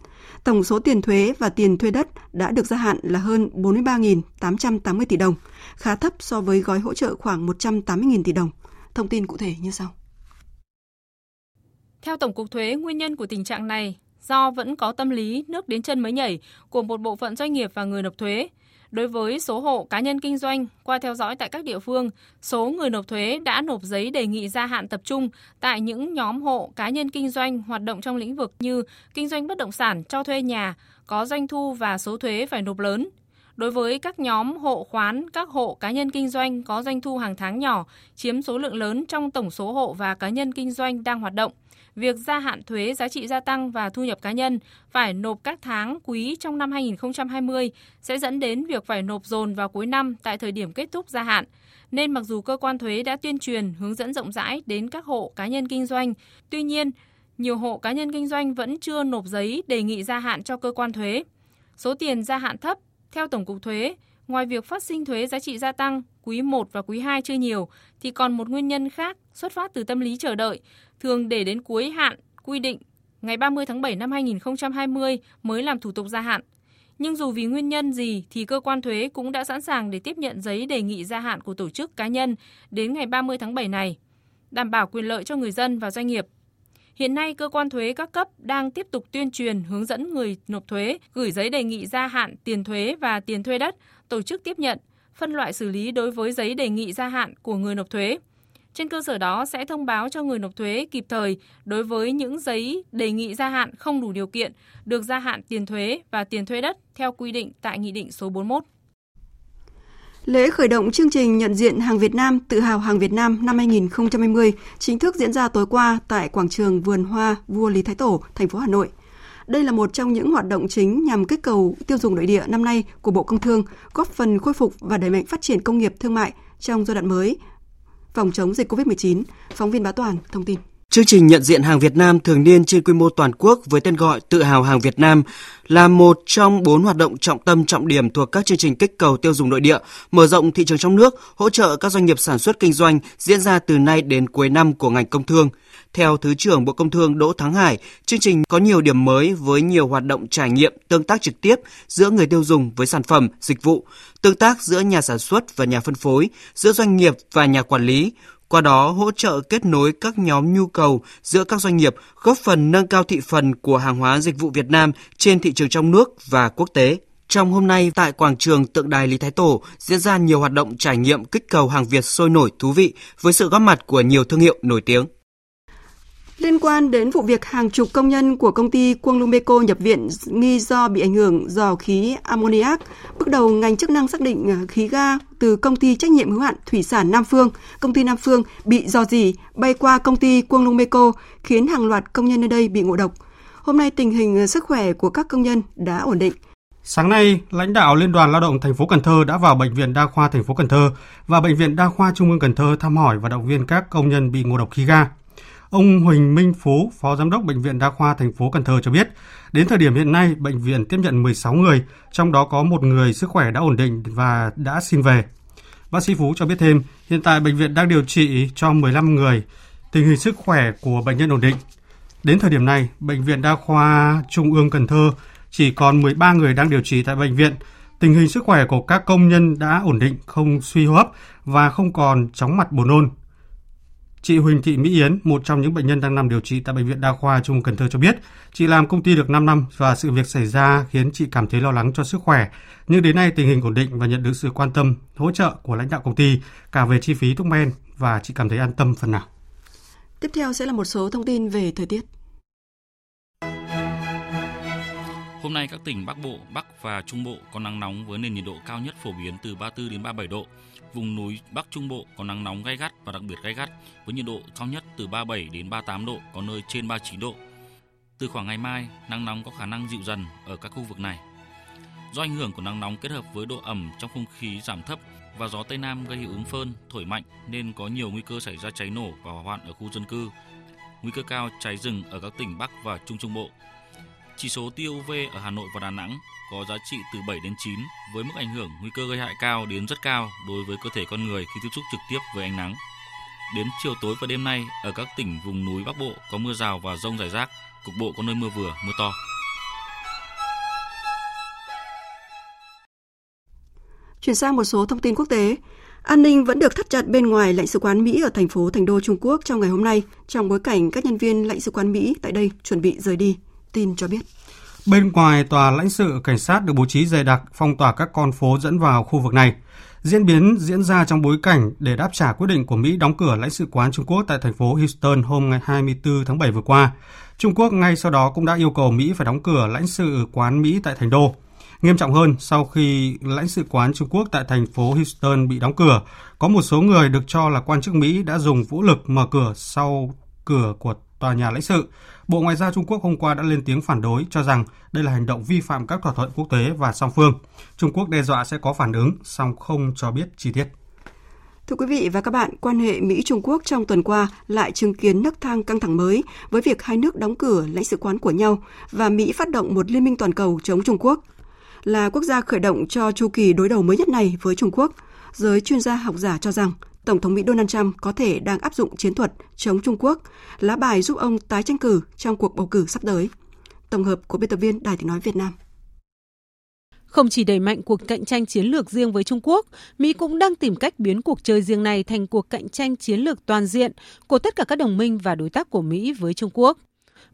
Speaker 1: Tổng số tiền thuế và tiền thuê đất đã được gia hạn là hơn 43.880 tỷ đồng, khá thấp so với gói hỗ trợ khoảng 180.000 tỷ đồng. Thông tin cụ thể như sau.
Speaker 17: Theo Tổng cục Thuế, nguyên nhân của tình trạng này do vẫn có tâm lý nước đến chân mới nhảy của một bộ phận doanh nghiệp và người nộp thuế. Đối với số hộ cá nhân kinh doanh, qua theo dõi tại các địa phương, số người nộp thuế đã nộp giấy đề nghị gia hạn tập trung tại những nhóm hộ cá nhân kinh doanh hoạt động trong lĩnh vực như kinh doanh bất động sản, cho thuê nhà, có doanh thu và số thuế phải nộp lớn. Đối với các nhóm hộ khoán, các hộ cá nhân kinh doanh có doanh thu hàng tháng nhỏ, chiếm số lượng lớn trong tổng số hộ và cá nhân kinh doanh đang hoạt động, việc gia hạn thuế giá trị gia tăng và thu nhập cá nhân phải nộp các tháng quý trong năm 2020 sẽ dẫn đến việc phải nộp dồn vào cuối năm tại thời điểm kết thúc gia hạn. Nên mặc dù cơ quan thuế đã tuyên truyền hướng dẫn rộng rãi đến các hộ cá nhân kinh doanh, tuy nhiên nhiều hộ cá nhân kinh doanh vẫn chưa nộp giấy đề nghị gia hạn cho cơ quan thuế. Số tiền gia hạn thấp, theo Tổng cục Thuế, ngoài việc phát sinh thuế giá trị gia tăng quý 1 và quý 2 chưa nhiều, thì còn một nguyên nhân khác xuất phát từ tâm lý chờ đợi, thường để đến cuối hạn quy định ngày 30 tháng 7 năm 2020 mới làm thủ tục gia hạn. Nhưng dù vì nguyên nhân gì thì cơ quan thuế cũng đã sẵn sàng để tiếp nhận giấy đề nghị gia hạn của tổ chức cá nhân đến ngày 30 tháng 7 này, đảm bảo quyền lợi cho người dân và doanh nghiệp. Hiện nay, cơ quan thuế các cấp đang tiếp tục tuyên truyền hướng dẫn người nộp thuế gửi giấy đề nghị gia hạn tiền thuế và tiền thuê đất, tổ chức tiếp nhận, phân loại xử lý đối với giấy đề nghị gia hạn của người nộp thuế. Trên cơ sở đó sẽ thông báo cho người nộp thuế kịp thời đối với những giấy đề nghị gia hạn không đủ điều kiện được gia hạn tiền thuế và tiền thuê đất theo quy định tại Nghị định số 41.
Speaker 1: Lễ khởi động chương trình nhận diện hàng Việt Nam tự hào hàng Việt Nam năm 2020 chính thức diễn ra tối qua tại quảng trường Vườn Hoa Vua Lý Thái Tổ, thành phố Hà Nội. Đây là một trong những hoạt động chính nhằm kích cầu tiêu dùng nội địa năm nay của Bộ Công Thương, góp phần khôi phục và đẩy mạnh phát triển công nghiệp thương mại trong giai đoạn mới phòng chống dịch COVID-19. Phóng viên Bá Toàn thông tin.
Speaker 18: Chương trình nhận diện hàng Việt Nam thường niên trên quy mô toàn quốc với tên gọi Tự hào hàng Việt Nam là một trong bốn hoạt động trọng tâm trọng điểm thuộc các chương trình kích cầu tiêu dùng nội địa, mở rộng thị trường trong nước, hỗ trợ các doanh nghiệp sản xuất kinh doanh diễn ra từ nay đến cuối năm của ngành công thương. Theo Thứ trưởng Bộ Công Thương Đỗ Thắng Hải, chương trình có nhiều điểm mới với nhiều hoạt động trải nghiệm, tương tác trực tiếp giữa người tiêu dùng với sản phẩm, dịch vụ, tương tác giữa nhà sản xuất và nhà phân phối, giữa doanh nghiệp và nhà quản lý, qua đó hỗ trợ kết nối các nhóm nhu cầu giữa các doanh nghiệp, góp phần nâng cao thị phần của hàng hóa dịch vụ Việt Nam trên thị trường trong nước và quốc tế. Trong hôm nay tại quảng trường tượng đài Lý Thái Tổ diễn ra nhiều hoạt động trải nghiệm kích cầu hàng Việt sôi nổi thú vị với sự góp mặt của nhiều thương hiệu nổi tiếng.
Speaker 1: Liên quan đến vụ việc hàng chục công nhân của công ty Quang Lumeco nhập viện nghi do bị ảnh hưởng do khí ammoniac, bước đầu ngành chức năng xác định à, khí ga từ công ty trách nhiệm hữu hạn thủy sản Nam Phương, công ty Nam Phương bị dò dỉ bay qua công ty Quang Lumeco khiến hàng loạt công nhân nơi đây bị ngộ độc. Hôm nay tình hình à, sức khỏe của các công nhân đã ổn định.
Speaker 2: Sáng nay, lãnh đạo Liên đoàn Lao động thành phố Cần Thơ đã vào bệnh viện Đa khoa thành phố Cần Thơ và bệnh viện Đa khoa Trung ương Cần Thơ thăm hỏi và động viên các công nhân bị ngộ độc khí ga. Ông Huỳnh Minh Phú, Phó Giám đốc Bệnh viện Đa khoa thành phố Cần Thơ cho biết, đến thời điểm hiện nay, bệnh viện tiếp nhận 16 người, trong đó có một người sức khỏe đã ổn định và đã xin về. Bác sĩ Phú cho biết thêm, hiện tại bệnh viện đang điều trị cho 15 người, tình hình sức khỏe của bệnh nhân ổn định. Đến thời điểm này, Bệnh viện Đa khoa Trung ương Cần Thơ chỉ còn 13 người đang điều trị tại bệnh viện. Tình hình sức khỏe của các công nhân đã ổn định, không suy hô hấp và không còn chóng mặt buồn nôn. Chị Huỳnh Thị Mỹ Yến, một trong những bệnh nhân đang nằm điều trị tại Bệnh viện Đa khoa Trung Cần Thơ cho biết, chị làm công ty được 5 năm và sự việc xảy ra khiến chị cảm thấy lo lắng cho sức khỏe. Nhưng đến nay tình hình ổn định và nhận được sự quan tâm, hỗ trợ của lãnh đạo công ty cả về chi phí thuốc men và chị cảm thấy an tâm phần nào.
Speaker 1: Tiếp theo sẽ là một số thông tin về thời tiết.
Speaker 19: Hôm nay các tỉnh Bắc Bộ, Bắc và Trung Bộ có nắng nóng với nền nhiệt độ cao nhất phổ biến từ 34 đến 37 độ. Vùng núi Bắc Trung Bộ có nắng nóng gay gắt và đặc biệt gay gắt với nhiệt độ cao nhất từ 37 đến 38 độ, có nơi trên 39 độ. Từ khoảng ngày mai, nắng nóng có khả năng dịu dần ở các khu vực này. Do ảnh hưởng của nắng nóng kết hợp với độ ẩm trong không khí giảm thấp và gió Tây Nam gây hiệu ứng phơn, thổi mạnh nên có nhiều nguy cơ xảy ra cháy nổ và hỏa hoạn ở khu dân cư. Nguy cơ cao cháy rừng ở các tỉnh Bắc và Trung Trung Bộ. Chỉ số tia UV ở Hà Nội và Đà Nẵng có giá trị từ 7 đến 9 với mức ảnh hưởng nguy cơ gây hại cao đến rất cao đối với cơ thể con người khi tiếp xúc trực tiếp với ánh nắng. Đến chiều tối và đêm nay, ở các tỉnh vùng núi Bắc Bộ có mưa rào và rông rải rác, cục bộ có nơi mưa vừa, mưa to.
Speaker 1: Chuyển sang một số thông tin quốc tế. An ninh vẫn được thắt chặt bên ngoài lãnh sự quán Mỹ ở thành phố Thành Đô Trung Quốc trong ngày hôm nay, trong bối cảnh các nhân viên lãnh sự quán Mỹ tại đây chuẩn bị rời đi. Tin cho biết.
Speaker 2: Bên ngoài tòa lãnh sự, cảnh sát được bố trí dày đặc phong tỏa các con phố dẫn vào khu vực này. Diễn biến diễn ra trong bối cảnh để đáp trả quyết định của Mỹ đóng cửa lãnh sự quán Trung Quốc tại thành phố Houston hôm ngày 24 tháng 7 vừa qua. Trung Quốc ngay sau đó cũng đã yêu cầu Mỹ phải đóng cửa lãnh sự quán Mỹ tại thành đô. Nghiêm trọng hơn, sau khi lãnh sự quán Trung Quốc tại thành phố Houston bị đóng cửa, có một số người được cho là quan chức Mỹ đã dùng vũ lực mở cửa sau cửa của tòa nhà lãnh sự. Bộ Ngoại giao Trung Quốc hôm qua đã lên tiếng phản đối cho rằng đây là hành động vi phạm các thỏa thuận quốc tế và song phương. Trung Quốc đe dọa sẽ có phản ứng, song không cho biết chi tiết.
Speaker 1: Thưa quý vị và các bạn, quan hệ Mỹ-Trung Quốc trong tuần qua lại chứng kiến nấc thang căng thẳng mới với việc hai nước đóng cửa lãnh sự quán của nhau và Mỹ phát động một liên minh toàn cầu chống Trung Quốc. Là quốc gia khởi động cho chu kỳ đối đầu mới nhất này với Trung Quốc, giới chuyên gia học giả cho rằng Tổng thống Mỹ Donald Trump có thể đang áp dụng chiến thuật chống Trung Quốc, lá bài giúp ông tái tranh cử trong cuộc bầu cử sắp tới. Tổng hợp của biên tập viên Đài tiếng nói Việt Nam.
Speaker 14: Không chỉ đẩy mạnh cuộc cạnh tranh chiến lược riêng với Trung Quốc, Mỹ cũng đang tìm cách biến cuộc chơi riêng này thành cuộc cạnh tranh chiến lược toàn diện của tất cả các đồng minh và đối tác của Mỹ với Trung Quốc.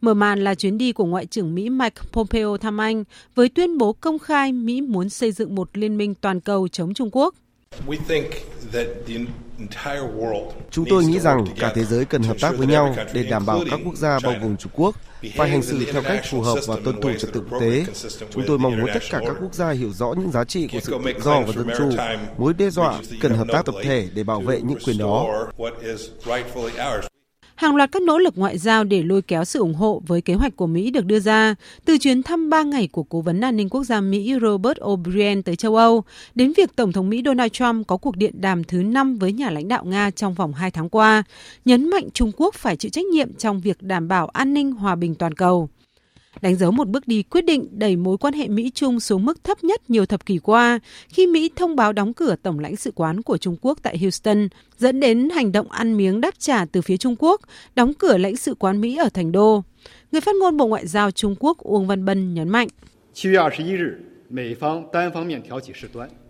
Speaker 14: Mở màn là chuyến đi của Ngoại trưởng Mỹ Mike Pompeo thăm Anh với tuyên bố công khai Mỹ muốn xây dựng một liên minh toàn cầu chống Trung Quốc.
Speaker 20: Chúng tôi nghĩ rằng cả thế giới cần hợp tác với nhau để đảm bảo các quốc gia bao gồm Trung Quốc phải hành xử theo cách phù hợp và tuân thủ trật tự quốc tế. Chúng tôi mong muốn tất cả các quốc gia hiểu rõ những giá trị của sự tự do và dân chủ, mối đe dọa cần hợp tác tập thể để bảo vệ những quyền đó.
Speaker 14: Hàng loạt các nỗ lực ngoại giao để lôi kéo sự ủng hộ với kế hoạch của Mỹ được đưa ra, từ chuyến thăm 3 ngày của Cố vấn An ninh Quốc gia Mỹ Robert O'Brien tới châu Âu, đến việc Tổng thống Mỹ Donald Trump có cuộc điện đàm thứ 5 với nhà lãnh đạo Nga trong vòng 2 tháng qua, nhấn mạnh Trung Quốc phải chịu trách nhiệm trong việc đảm bảo an ninh hòa bình toàn cầu đánh dấu một bước đi quyết định đẩy mối quan hệ Mỹ-Trung xuống mức thấp nhất nhiều thập kỷ qua khi Mỹ thông báo đóng cửa tổng lãnh sự quán của Trung Quốc tại Houston, dẫn đến hành động ăn miếng đáp trả từ phía Trung Quốc, đóng cửa lãnh sự quán Mỹ ở Thành Đô. Người phát ngôn Bộ Ngoại giao Trung Quốc Uông Văn Bân nhấn mạnh.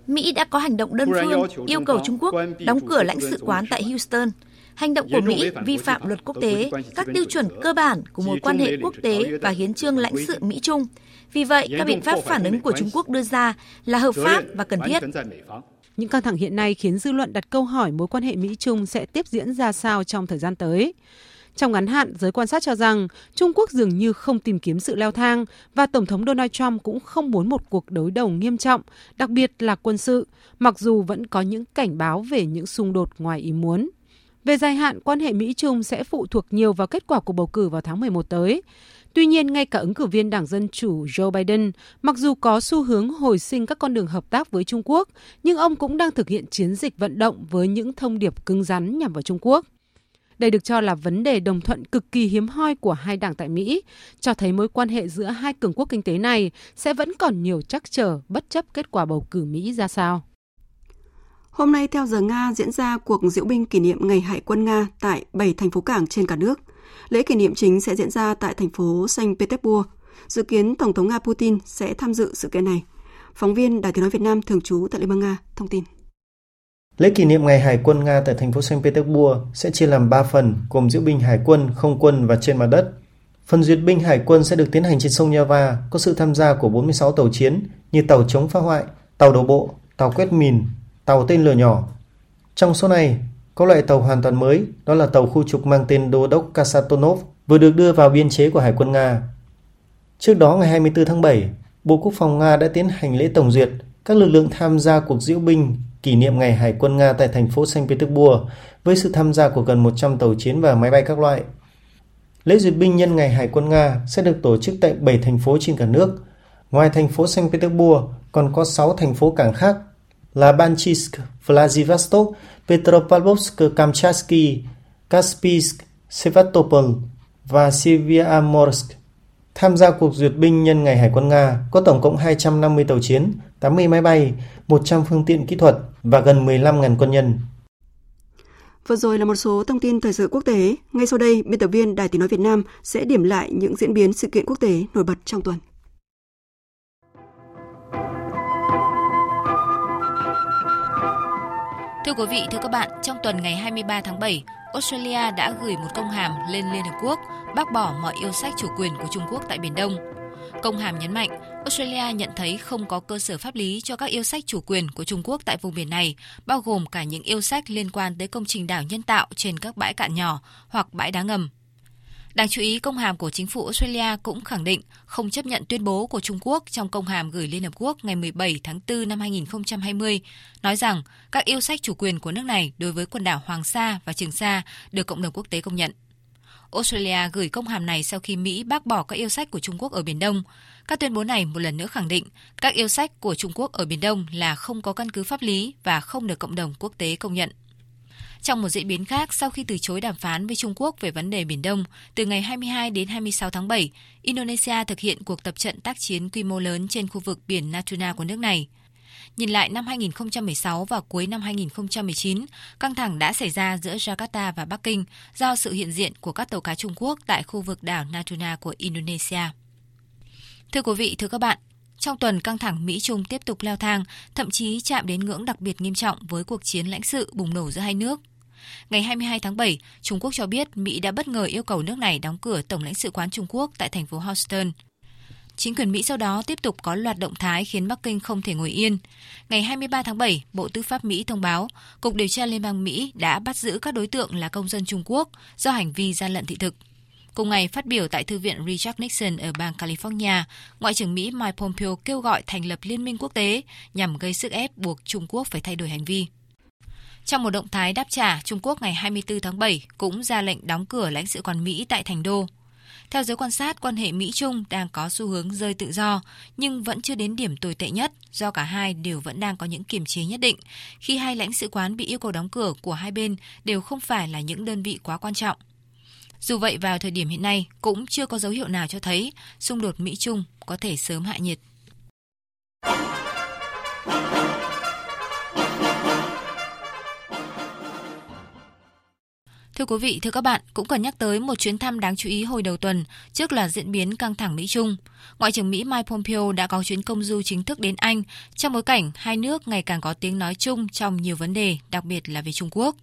Speaker 15: Mỹ đã có hành động đơn phương yêu cầu Trung Quốc đóng cửa lãnh sự quán tại Houston – Hành động của Mỹ vi phạm luật quốc tế, các tiêu chuẩn cơ bản của mối quan hệ quốc tế và hiến trương lãnh sự Mỹ-Trung. Vì vậy, các biện pháp phản ứng của Trung Quốc đưa ra là hợp pháp và cần thiết.
Speaker 14: Những căng thẳng hiện nay khiến dư luận đặt câu hỏi mối quan hệ Mỹ-Trung sẽ tiếp diễn ra sao trong thời gian tới. Trong ngắn hạn, giới quan sát cho rằng Trung Quốc dường như không tìm kiếm sự leo thang và Tổng thống Donald Trump cũng không muốn một cuộc đối đầu nghiêm trọng, đặc biệt là quân sự, mặc dù vẫn có những cảnh báo về những xung đột ngoài ý muốn. Về dài hạn, quan hệ Mỹ-Trung sẽ phụ thuộc nhiều vào kết quả của bầu cử vào tháng 11 tới. Tuy nhiên, ngay cả ứng cử viên Đảng Dân Chủ Joe Biden, mặc dù có xu hướng hồi sinh các con đường hợp tác với Trung Quốc, nhưng ông cũng đang thực hiện chiến dịch vận động với những thông điệp cứng rắn nhằm vào Trung Quốc. Đây được cho là vấn đề đồng thuận cực kỳ hiếm hoi của hai đảng tại Mỹ, cho thấy mối quan hệ giữa hai cường quốc kinh tế này sẽ vẫn còn nhiều trắc trở bất chấp kết quả bầu cử Mỹ ra sao.
Speaker 1: Hôm nay theo giờ Nga diễn ra cuộc diễu binh kỷ niệm Ngày Hải quân Nga tại 7 thành phố cảng trên cả nước. Lễ kỷ niệm chính sẽ diễn ra tại thành phố Saint Petersburg. Dự kiến Tổng thống Nga Putin sẽ tham dự sự kiện này. Phóng viên Đài tiếng nói Việt Nam thường trú tại Liên bang Nga thông tin.
Speaker 21: Lễ kỷ niệm Ngày Hải quân Nga tại thành phố Saint Petersburg sẽ chia làm 3 phần gồm diễu binh hải quân, không quân và trên mặt đất. Phần duyệt binh hải quân sẽ được tiến hành trên sông Neva, có sự tham gia của 46 tàu chiến như tàu chống phá hoại, tàu đổ bộ, tàu quét mìn, tàu tên lửa nhỏ. Trong số này, có loại tàu hoàn toàn mới, đó là tàu khu trục mang tên Đô đốc Kasatonov, vừa được đưa vào biên chế của Hải quân Nga. Trước đó ngày 24 tháng 7, Bộ Quốc phòng Nga đã tiến hành lễ tổng duyệt các lực lượng tham gia cuộc diễu binh kỷ niệm Ngày Hải quân Nga tại thành phố Saint Petersburg với sự tham gia của gần 100 tàu chiến và máy bay các loại. Lễ duyệt binh nhân Ngày Hải quân Nga sẽ được tổ chức tại 7 thành phố trên cả nước. Ngoài thành phố Saint Petersburg, còn có 6 thành phố cảng khác là Banchisk, Vladivostok, Petropavlovsk-Kamchatsky, Kaspisk, Sevastopol và Siviamorsk. Tham gia cuộc duyệt binh nhân ngày Hải quân Nga có tổng cộng 250 tàu chiến, 80 máy bay, 100 phương tiện kỹ thuật và gần 15.000 quân nhân.
Speaker 1: Vừa rồi là một số thông tin thời sự quốc tế. Ngay sau đây, biên tập viên Đài Tiếng Nói Việt Nam sẽ điểm lại những diễn biến sự kiện quốc tế nổi bật trong tuần.
Speaker 22: Thưa quý vị, thưa các bạn, trong tuần ngày 23 tháng 7, Australia đã gửi một công hàm lên Liên Hợp Quốc bác bỏ mọi yêu sách chủ quyền của Trung Quốc tại Biển Đông. Công hàm nhấn mạnh, Australia nhận thấy không có cơ sở pháp lý cho các yêu sách chủ quyền của Trung Quốc tại vùng biển này, bao gồm cả những yêu sách liên quan tới công trình đảo nhân tạo trên các bãi cạn nhỏ hoặc bãi đá ngầm. Đáng chú ý, công hàm của chính phủ Australia cũng khẳng định không chấp nhận tuyên bố của Trung Quốc trong công hàm gửi Liên Hợp Quốc ngày 17 tháng 4 năm 2020, nói rằng các yêu sách chủ quyền của nước này đối với quần đảo Hoàng Sa và Trường Sa được cộng đồng quốc tế công nhận. Australia gửi công hàm này sau khi Mỹ bác bỏ các yêu sách của Trung Quốc ở Biển Đông. Các tuyên bố này một lần nữa khẳng định các yêu sách của Trung Quốc ở Biển Đông là không có căn cứ pháp lý và không được cộng đồng quốc tế công nhận. Trong một diễn biến khác, sau khi từ chối đàm phán với Trung Quốc về vấn đề Biển Đông, từ ngày 22 đến 26 tháng 7, Indonesia thực hiện cuộc tập trận tác chiến quy mô lớn trên khu vực biển Natuna của nước này. Nhìn lại năm 2016 và cuối năm 2019, căng thẳng đã xảy ra giữa Jakarta và Bắc Kinh do sự hiện diện của các tàu cá Trung Quốc tại khu vực đảo Natuna của Indonesia. Thưa quý vị, thưa các bạn, trong tuần căng thẳng Mỹ-Trung tiếp tục leo thang, thậm chí chạm đến ngưỡng đặc biệt nghiêm trọng với cuộc chiến lãnh sự bùng nổ giữa hai nước. Ngày 22 tháng 7, Trung Quốc cho biết Mỹ đã bất ngờ yêu cầu nước này đóng cửa Tổng lãnh sự quán Trung Quốc tại thành phố Houston. Chính quyền Mỹ sau đó tiếp tục có loạt động thái khiến Bắc Kinh không thể ngồi yên. Ngày 23 tháng 7, Bộ Tư pháp Mỹ thông báo, Cục Điều tra Liên bang Mỹ đã bắt giữ các đối tượng là công dân Trung Quốc do hành vi gian lận thị thực. Cùng ngày, phát biểu tại Thư viện Richard Nixon ở bang California, Ngoại trưởng Mỹ Mike Pompeo kêu gọi thành lập liên minh quốc tế nhằm gây sức ép buộc Trung Quốc phải thay đổi hành vi. Trong một động thái đáp trả, Trung Quốc ngày 24 tháng 7 cũng ra lệnh đóng cửa lãnh sự quán Mỹ tại Thành Đô. Theo giới quan sát, quan hệ Mỹ-Trung đang có xu hướng rơi tự do, nhưng vẫn chưa đến điểm tồi tệ nhất do cả hai đều vẫn đang có những kiềm chế nhất định, khi hai lãnh sự quán bị yêu cầu đóng cửa của hai bên đều không phải là những đơn vị quá quan trọng. Dù vậy, vào thời điểm hiện nay cũng chưa có dấu hiệu nào cho thấy xung đột Mỹ-Trung có thể sớm hạ nhiệt. Thưa quý vị, thưa các bạn, cũng cần nhắc tới một chuyến thăm đáng chú ý hồi đầu tuần trước là diễn biến căng thẳng Mỹ-Trung. Ngoại trưởng Mỹ Mike Pompeo đã có chuyến công du chính thức đến Anh trong bối cảnh hai nước ngày càng có tiếng nói chung trong nhiều vấn đề, đặc biệt là về Trung Quốc.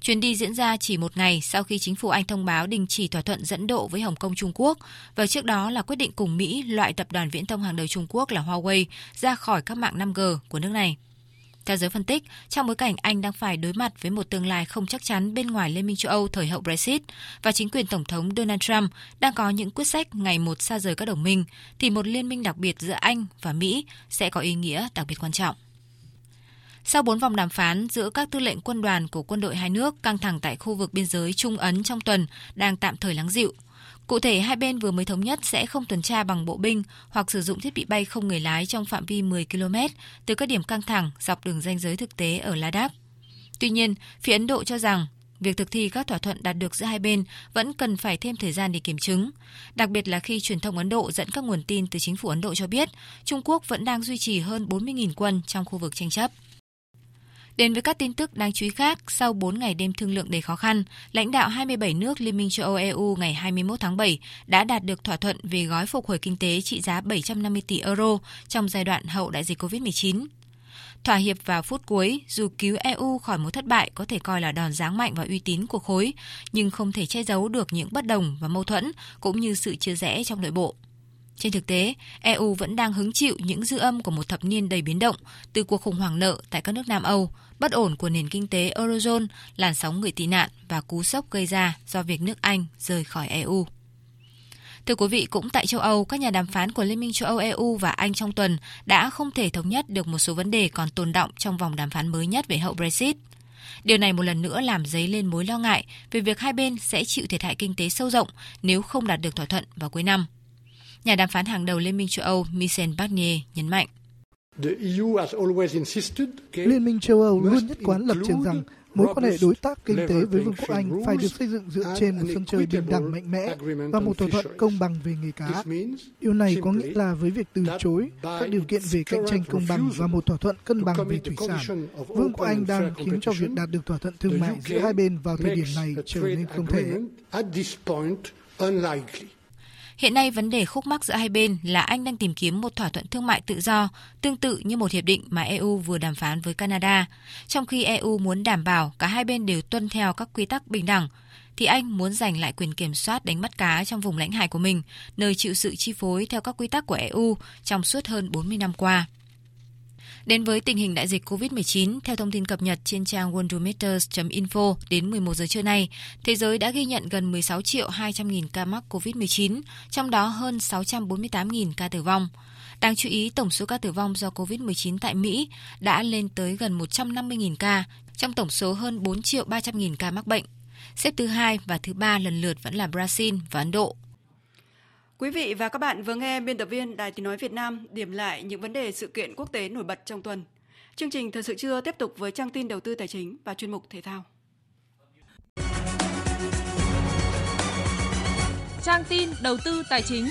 Speaker 22: Chuyến đi diễn ra chỉ một ngày sau khi chính phủ Anh thông báo đình chỉ thỏa thuận dẫn độ với Hồng Kông Trung Quốc và trước đó là quyết định cùng Mỹ loại tập đoàn viễn thông hàng đầu Trung Quốc là Huawei ra khỏi các mạng 5G của nước này. Theo giới phân tích, trong bối cảnh Anh đang phải đối mặt với một tương lai không chắc chắn bên ngoài Liên minh châu Âu thời hậu Brexit và chính quyền Tổng thống Donald Trump đang có những quyết sách ngày một xa rời các đồng minh, thì một liên minh đặc biệt giữa Anh và Mỹ sẽ có ý nghĩa đặc biệt quan trọng. Sau 4 vòng đàm phán giữa các tư lệnh quân đoàn của quân đội hai nước căng thẳng tại khu vực biên giới Trung Ấn trong tuần đang tạm thời lắng dịu. Cụ thể, hai bên vừa mới thống nhất sẽ không tuần tra bằng bộ binh hoặc sử dụng thiết bị bay không người lái trong phạm vi 10 km từ các điểm căng thẳng dọc đường ranh giới thực tế ở Ladakh. Tuy nhiên, phía Ấn Độ cho rằng việc thực thi các thỏa thuận đạt được giữa hai bên vẫn cần phải thêm thời gian để kiểm chứng, đặc biệt là khi truyền thông Ấn Độ dẫn các nguồn tin từ chính phủ Ấn Độ cho biết Trung Quốc vẫn đang duy trì hơn 40.000 quân trong khu vực tranh chấp. Đến với các tin tức đáng chú ý khác, sau 4 ngày đêm thương lượng đầy khó khăn, lãnh đạo 27 nước Liên minh châu Âu EU ngày 21 tháng 7 đã đạt được thỏa thuận về gói phục hồi kinh tế trị giá 750 tỷ euro trong giai đoạn hậu đại dịch COVID-19. Thỏa hiệp vào phút cuối, dù cứu EU khỏi một thất bại có thể coi là đòn giáng mạnh vào uy tín của khối, nhưng không thể che giấu được những bất đồng và mâu thuẫn cũng như sự chia rẽ trong nội bộ. Trên thực tế, EU vẫn đang hứng chịu những dư âm của một thập niên đầy biến động từ cuộc khủng hoảng nợ tại các nước Nam Âu, bất ổn của nền kinh tế Eurozone, làn sóng người tị nạn và cú sốc gây ra do việc nước Anh rời khỏi EU. Thưa quý vị, cũng tại châu Âu, các nhà đàm phán của Liên minh châu Âu EU và Anh trong tuần đã không thể thống nhất được một số vấn đề còn tồn động trong vòng đàm phán mới nhất về hậu Brexit. Điều này một lần nữa làm dấy lên mối lo ngại về việc hai bên sẽ chịu thiệt hại kinh tế sâu rộng nếu không đạt được thỏa thuận vào cuối năm. Nhà đàm phán hàng đầu Liên minh châu Âu Michel Barnier nhấn mạnh.
Speaker 23: E Liên minh châu Âu luôn nhất quán lập trường rằng mối quan hệ đối tác kinh tế với Vương quốc Anh phải được xây dựng dựa trên một sân chơi bình đẳng mạnh mẽ và một thỏa thuận công bằng về nghề cá. Điều này có nghĩa là với việc từ chối các điều kiện về cạnh tranh công bằng và một thỏa thuận cân bằng về thủy sản, Vương quốc Anh đang khiến cho việc đạt được thỏa thuận thương mại giữa hai bên vào thời điểm này trở nên không thể.
Speaker 22: Hiện nay vấn đề khúc mắc giữa hai bên là Anh đang tìm kiếm một thỏa thuận thương mại tự do, tương tự như một hiệp định mà EU vừa đàm phán với Canada, trong khi EU muốn đảm bảo cả hai bên đều tuân theo các quy tắc bình đẳng thì Anh muốn giành lại quyền kiểm soát đánh bắt cá trong vùng lãnh hải của mình, nơi chịu sự chi phối theo các quy tắc của EU trong suốt hơn 40 năm qua. Đến với tình hình đại dịch COVID-19, theo thông tin cập nhật trên trang worldometers.info đến 11 giờ trưa nay, thế giới đã ghi nhận gần 16 triệu 200 nghìn ca mắc COVID-19, trong đó hơn 648 nghìn ca tử vong. Đáng chú ý, tổng số ca tử vong do COVID-19 tại Mỹ đã lên tới gần 150.000 ca, trong tổng số hơn 4 triệu 300.000 ca mắc bệnh. Xếp thứ hai và thứ ba lần lượt vẫn là Brazil và Ấn Độ.
Speaker 1: Quý vị và các bạn vừa nghe biên tập viên Đài Tiếng Nói Việt Nam điểm lại những vấn đề sự kiện quốc tế nổi bật trong tuần. Chương trình thật sự chưa tiếp tục với trang tin đầu tư tài chính và chuyên mục thể thao.
Speaker 17: Trang tin đầu tư tài chính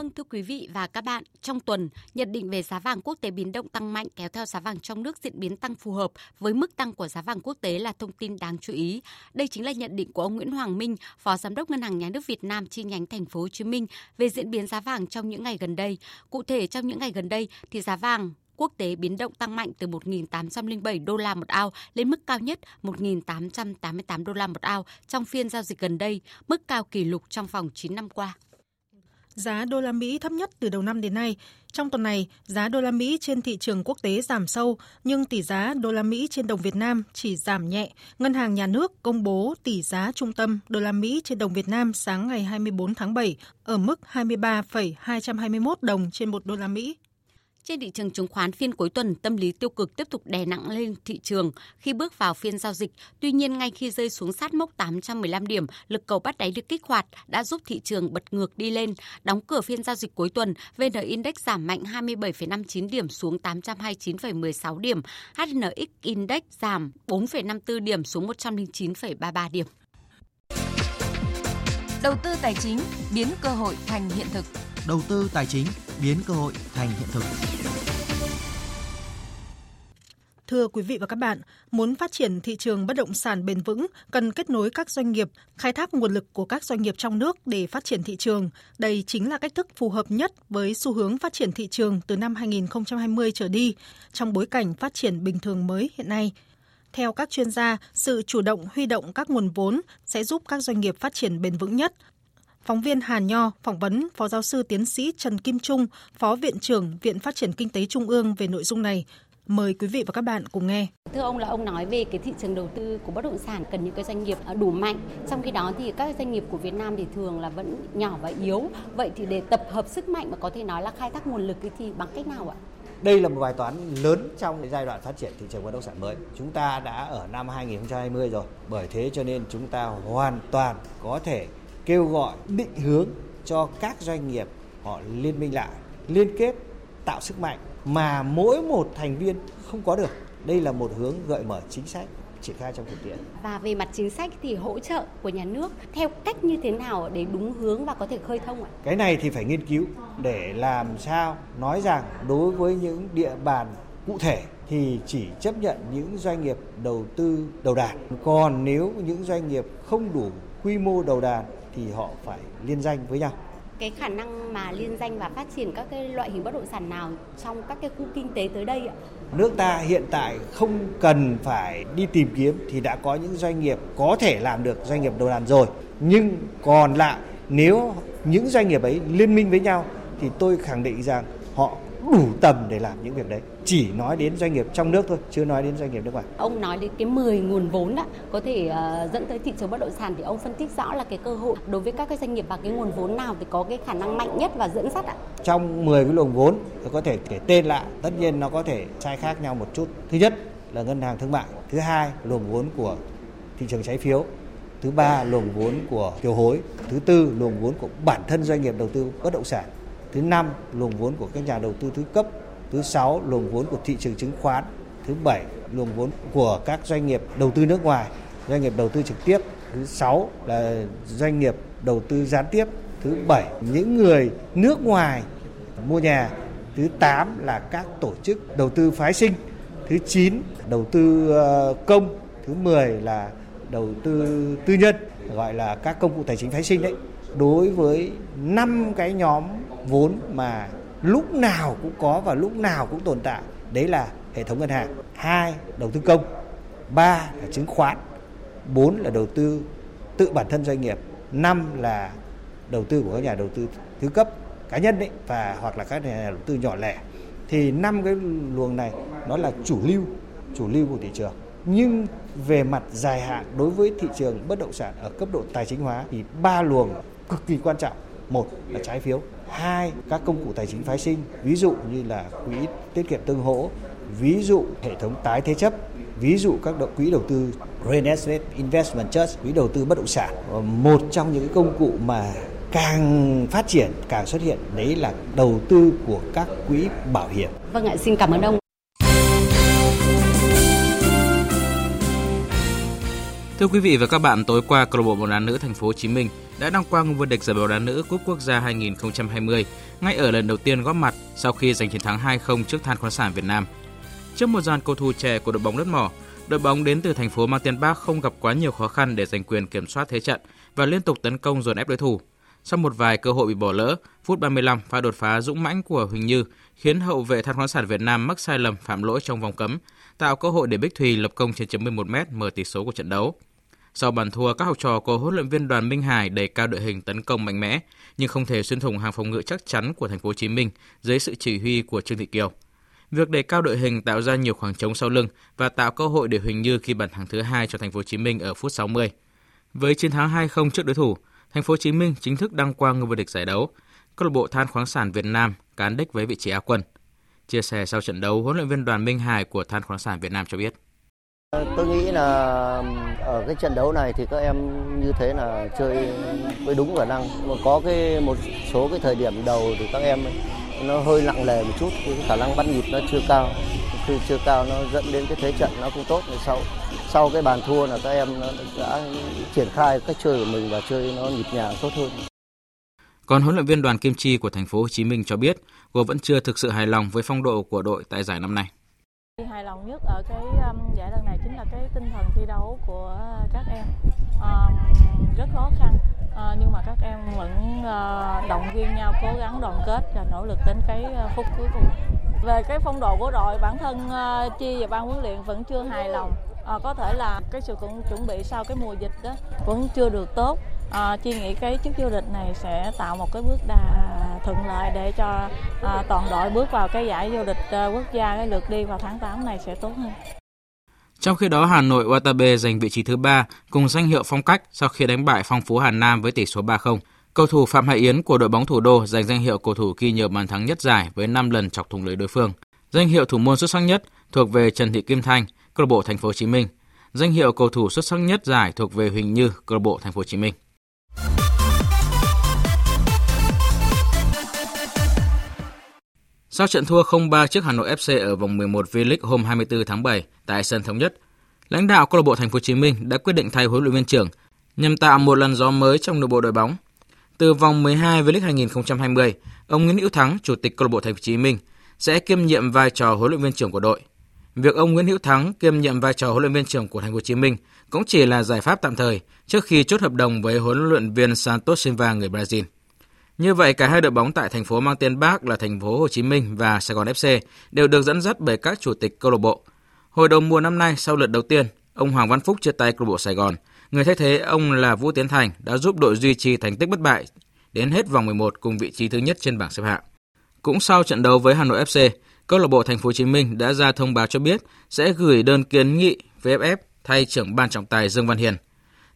Speaker 24: Vâng thưa quý vị và các bạn, trong tuần, nhận định về giá vàng quốc tế biến động tăng mạnh kéo theo giá vàng trong nước diễn biến tăng phù hợp với mức tăng của giá vàng quốc tế là thông tin đáng chú ý. Đây chính là nhận định của ông Nguyễn Hoàng Minh, Phó Giám đốc Ngân hàng Nhà nước Việt Nam chi nhánh thành phố Hồ Chí Minh về diễn biến giá vàng trong những ngày gần đây. Cụ thể trong những ngày gần đây thì giá vàng quốc tế biến động tăng mạnh từ 1.807 đô la một ao lên mức cao nhất 1.888 đô la một ao trong phiên giao dịch gần đây, mức cao kỷ lục trong vòng 9 năm qua
Speaker 25: giá đô la Mỹ thấp nhất từ đầu năm đến nay. Trong tuần này, giá đô la Mỹ trên thị trường quốc tế giảm sâu, nhưng tỷ giá đô la Mỹ trên đồng Việt Nam chỉ giảm nhẹ. Ngân hàng Nhà nước công bố tỷ giá trung tâm đô la Mỹ trên đồng Việt Nam sáng ngày 24 tháng 7 ở mức 23,221 đồng trên một đô la Mỹ.
Speaker 24: Trên thị trường chứng khoán phiên cuối tuần, tâm lý tiêu cực tiếp tục đè nặng lên thị trường khi bước vào phiên giao dịch. Tuy nhiên, ngay khi rơi xuống sát mốc 815 điểm, lực cầu bắt đáy được kích hoạt đã giúp thị trường bật ngược đi lên. Đóng cửa phiên giao dịch cuối tuần, VN Index giảm mạnh 27,59 điểm xuống 829,16 điểm. HNX Index giảm 4,54 điểm xuống 109,33 điểm.
Speaker 16: Đầu tư tài chính biến cơ hội thành hiện thực.
Speaker 26: Đầu tư tài chính biến cơ hội thành hiện thực.
Speaker 25: Thưa quý vị và các bạn, muốn phát triển thị trường bất động sản bền vững, cần kết nối các doanh nghiệp, khai thác nguồn lực của các doanh nghiệp trong nước để phát triển thị trường. Đây chính là cách thức phù hợp nhất với xu hướng phát triển thị trường từ năm 2020 trở đi, trong bối cảnh phát triển bình thường mới hiện nay. Theo các chuyên gia, sự chủ động huy động các nguồn vốn sẽ giúp các doanh nghiệp phát triển bền vững nhất, Phóng viên Hà Nho phỏng vấn Phó Giáo sư Tiến sĩ Trần Kim Trung, Phó Viện trưởng Viện Phát triển Kinh tế Trung ương về nội dung này. Mời quý vị và các bạn cùng nghe.
Speaker 24: Thưa ông là ông nói về cái thị trường đầu tư của bất động sản cần những cái doanh nghiệp đủ mạnh. Trong khi đó thì các doanh nghiệp của Việt Nam thì thường là vẫn nhỏ và yếu. Vậy thì để tập hợp sức mạnh mà có thể nói là khai thác nguồn lực thì bằng cách nào ạ?
Speaker 27: Đây là một bài toán lớn trong giai đoạn phát triển thị trường bất động sản mới. Chúng ta đã ở năm 2020 rồi. Bởi thế cho nên chúng ta hoàn toàn có thể kêu gọi định hướng cho các doanh nghiệp họ liên minh lại, liên kết, tạo sức mạnh mà mỗi một thành viên không có được. Đây là một hướng gợi mở chính sách triển khai trong thực tiễn.
Speaker 24: Và về mặt chính sách thì hỗ trợ của nhà nước theo cách như thế nào để đúng hướng và có thể khơi thông ạ?
Speaker 27: Cái này thì phải nghiên cứu để làm sao nói rằng đối với những địa bàn cụ thể thì chỉ chấp nhận những doanh nghiệp đầu tư đầu đàn. Còn nếu những doanh nghiệp không đủ quy mô đầu đàn thì họ phải liên danh với nhau
Speaker 24: cái khả năng mà liên danh và phát triển các cái loại hình bất động sản nào trong các cái khu kinh tế tới đây ạ?
Speaker 27: Nước ta hiện tại không cần phải đi tìm kiếm thì đã có những doanh nghiệp có thể làm được doanh nghiệp đầu đàn rồi. Nhưng còn lại nếu những doanh nghiệp ấy liên minh với nhau thì tôi khẳng định rằng họ đủ tầm để làm những việc đấy. Chỉ nói đến doanh nghiệp trong nước thôi chưa nói đến doanh nghiệp nước ngoài.
Speaker 24: Ông nói đến cái 10 nguồn vốn đó có thể uh, dẫn tới thị trường bất động sản thì ông phân tích rõ là cái cơ hội đối với các cái doanh nghiệp và cái nguồn vốn nào thì có cái khả năng mạnh nhất và dẫn dắt ạ?
Speaker 27: Trong 10 cái luồng vốn có thể kể tên lại tất nhiên nó có thể sai khác nhau một chút. Thứ nhất là ngân hàng thương mại thứ hai luồng vốn của thị trường trái phiếu thứ ba luồng vốn của kiều hối thứ tư luồng vốn của bản thân doanh nghiệp đầu tư bất động sản Thứ năm, luồng vốn của các nhà đầu tư thứ cấp. Thứ sáu, luồng vốn của thị trường chứng khoán. Thứ bảy, luồng vốn của các doanh nghiệp đầu tư nước ngoài, doanh nghiệp đầu tư trực tiếp. Thứ sáu là doanh nghiệp đầu tư gián tiếp. Thứ bảy, những người nước ngoài mua nhà. Thứ tám là các tổ chức đầu tư phái sinh. Thứ chín, đầu tư ờ, công. Thứ mười là đầu tư tư nhân, gọi là các công cụ tài chính phái sinh đấy. Đối với năm cái nhóm vốn mà lúc nào cũng có và lúc nào cũng tồn tại, đấy là hệ thống ngân hàng. Hai, đầu tư công. Ba là chứng khoán. Bốn là đầu tư tự bản thân doanh nghiệp. Năm là đầu tư của các nhà đầu tư thứ cấp cá nhân đấy và hoặc là các nhà đầu tư nhỏ lẻ. Thì năm cái luồng này nó là chủ lưu chủ lưu của thị trường. Nhưng về mặt dài hạn đối với thị trường bất động sản ở cấp độ tài chính hóa thì ba luồng cực kỳ quan trọng. Một là trái phiếu hai các công cụ tài chính phái sinh ví dụ như là quỹ tiết kiệm tương hỗ ví dụ hệ thống tái thế chấp ví dụ các động quỹ đầu tư Real Estate Investment Trust quỹ đầu tư bất động sản ờ, một trong những công cụ mà càng phát triển càng xuất hiện đấy là đầu tư của các quỹ bảo hiểm.
Speaker 24: Vâng ạ, xin cảm ơn ông.
Speaker 28: Thưa quý vị và các bạn, tối qua câu lạc bộ bóng đá nữ thành phố Hồ Chí Minh đã đăng quang vô địch giải bóng đá nữ cúp quốc gia 2020 ngay ở lần đầu tiên góp mặt sau khi giành chiến thắng 2-0 trước Than khoáng sản Việt Nam. Trước một dàn cầu thủ trẻ của đội bóng đất mỏ, đội bóng đến từ thành phố mang tên Bác không gặp quá nhiều khó khăn để giành quyền kiểm soát thế trận và liên tục tấn công dồn ép đối thủ. Sau một vài cơ hội bị bỏ lỡ, phút 35 pha đột phá dũng mãnh của Huỳnh Như khiến hậu vệ Than khoáng sản Việt Nam mắc sai lầm phạm lỗi trong vòng cấm, tạo cơ hội để Bích Thùy lập công trên chấm 11 m mở tỷ số của trận đấu. Sau bàn thua, các học trò của huấn luyện viên Đoàn Minh Hải đẩy cao đội hình tấn công mạnh mẽ, nhưng không thể xuyên thủng hàng phòng ngự chắc chắn của thành phố Hồ Chí Minh dưới sự chỉ huy của Trương Thị Kiều. Việc đẩy cao đội hình tạo ra nhiều khoảng trống sau lưng và tạo cơ hội để Huỳnh Như ghi bàn thắng thứ hai cho thành phố Hồ Chí Minh ở phút 60. Với chiến thắng 2-0 trước đối thủ, thành phố Hồ Chí Minh chính thức đăng quang ngôi vô địch giải đấu. Câu lạc bộ Than khoáng sản Việt Nam cán đích với vị trí Á quân. Chia sẻ sau trận đấu, huấn luyện viên Đoàn Minh Hải của Than khoáng sản Việt Nam cho biết.
Speaker 29: Ờ, tôi nghĩ là ở cái trận đấu này thì các em như thế là chơi với đúng khả năng. Mà có cái một số cái thời điểm đầu thì các em nó hơi nặng nề một chút, cái khả năng bắt nhịp nó chưa cao. Khi chưa cao nó dẫn đến cái thế trận nó không tốt. Rồi sau sau cái bàn thua là các em đã triển khai cách chơi của mình và chơi nó nhịp nhàng tốt hơn.
Speaker 28: Còn huấn luyện viên Đoàn Kim Chi của thành phố Hồ Chí Minh cho biết, cô vẫn chưa thực sự hài lòng với phong độ của đội tại giải năm nay.
Speaker 30: Hài lòng nhất ở cái um, giải lần này chính là cái tinh thần thi đấu của các em. Um, rất khó khăn uh, nhưng mà các em vẫn uh, động viên nhau cố gắng đoàn kết và nỗ lực đến cái uh, phút cuối cùng. Về cái phong độ của đội, bản thân uh, Chi và ban huấn luyện vẫn chưa hài lòng. Uh, có thể là cái sự cũng chuẩn bị sau cái mùa dịch đó vẫn chưa được tốt. Ờ, à, Chi nghĩ cái chức vô địch này sẽ tạo một cái bước đà thuận lợi để cho à, toàn đội bước vào cái giải vô địch à, ờ, quốc gia cái lượt đi vào tháng 8 này sẽ tốt hơn.
Speaker 28: Trong khi đó, Hà Nội Watabe giành vị trí thứ ba cùng danh hiệu phong cách sau khi đánh bại Phong Phú Hà Nam với tỷ số 3-0. Cầu thủ Phạm Hải Yến của đội bóng thủ đô giành danh hiệu cầu thủ ghi nhiều bàn thắng nhất giải với 5 lần chọc thủng lưới đối phương. Danh hiệu thủ môn xuất sắc nhất thuộc về Trần Thị Kim Thanh, câu lạc bộ Thành phố Hồ Chí Minh. Danh hiệu cầu thủ xuất sắc nhất giải thuộc về Huỳnh Như, câu lạc bộ Thành phố Hồ Chí Minh. Sau trận thua 0-3 trước Hà Nội FC ở vòng 11 V-League hôm 24 tháng 7 tại sân thống nhất, lãnh đạo câu lạc bộ Thành phố Hồ Chí Minh đã quyết định thay huấn luyện viên trưởng nhằm tạo một lần gió mới trong nội bộ đội bóng. Từ vòng 12 V-League 2020, ông Nguyễn Hữu Thắng, chủ tịch câu lạc bộ Thành phố Hồ Chí Minh sẽ kiêm nhiệm vai trò huấn luyện viên trưởng của đội. Việc ông Nguyễn Hữu Thắng kiêm nhiệm vai trò huấn luyện viên trưởng của Thành phố Hồ Chí Minh cũng chỉ là giải pháp tạm thời trước khi chốt hợp đồng với huấn luyện viên Santos Silva người Brazil. Như vậy, cả hai đội bóng tại thành phố mang tên Bác là thành phố Hồ Chí Minh và Sài Gòn FC đều được dẫn dắt bởi các chủ tịch câu lạc bộ. Hồi đầu mùa năm nay, sau lượt đầu tiên, ông Hoàng Văn Phúc chia tay câu lạc bộ Sài Gòn. Người thay thế ông là Vũ Tiến Thành đã giúp đội duy trì thành tích bất bại đến hết vòng 11 cùng vị trí thứ nhất trên bảng xếp hạng. Cũng sau trận đấu với Hà Nội FC, câu lạc bộ Thành phố Hồ Chí Minh đã ra thông báo cho biết sẽ gửi đơn kiến nghị VFF thay trưởng ban trọng tài Dương Văn Hiền.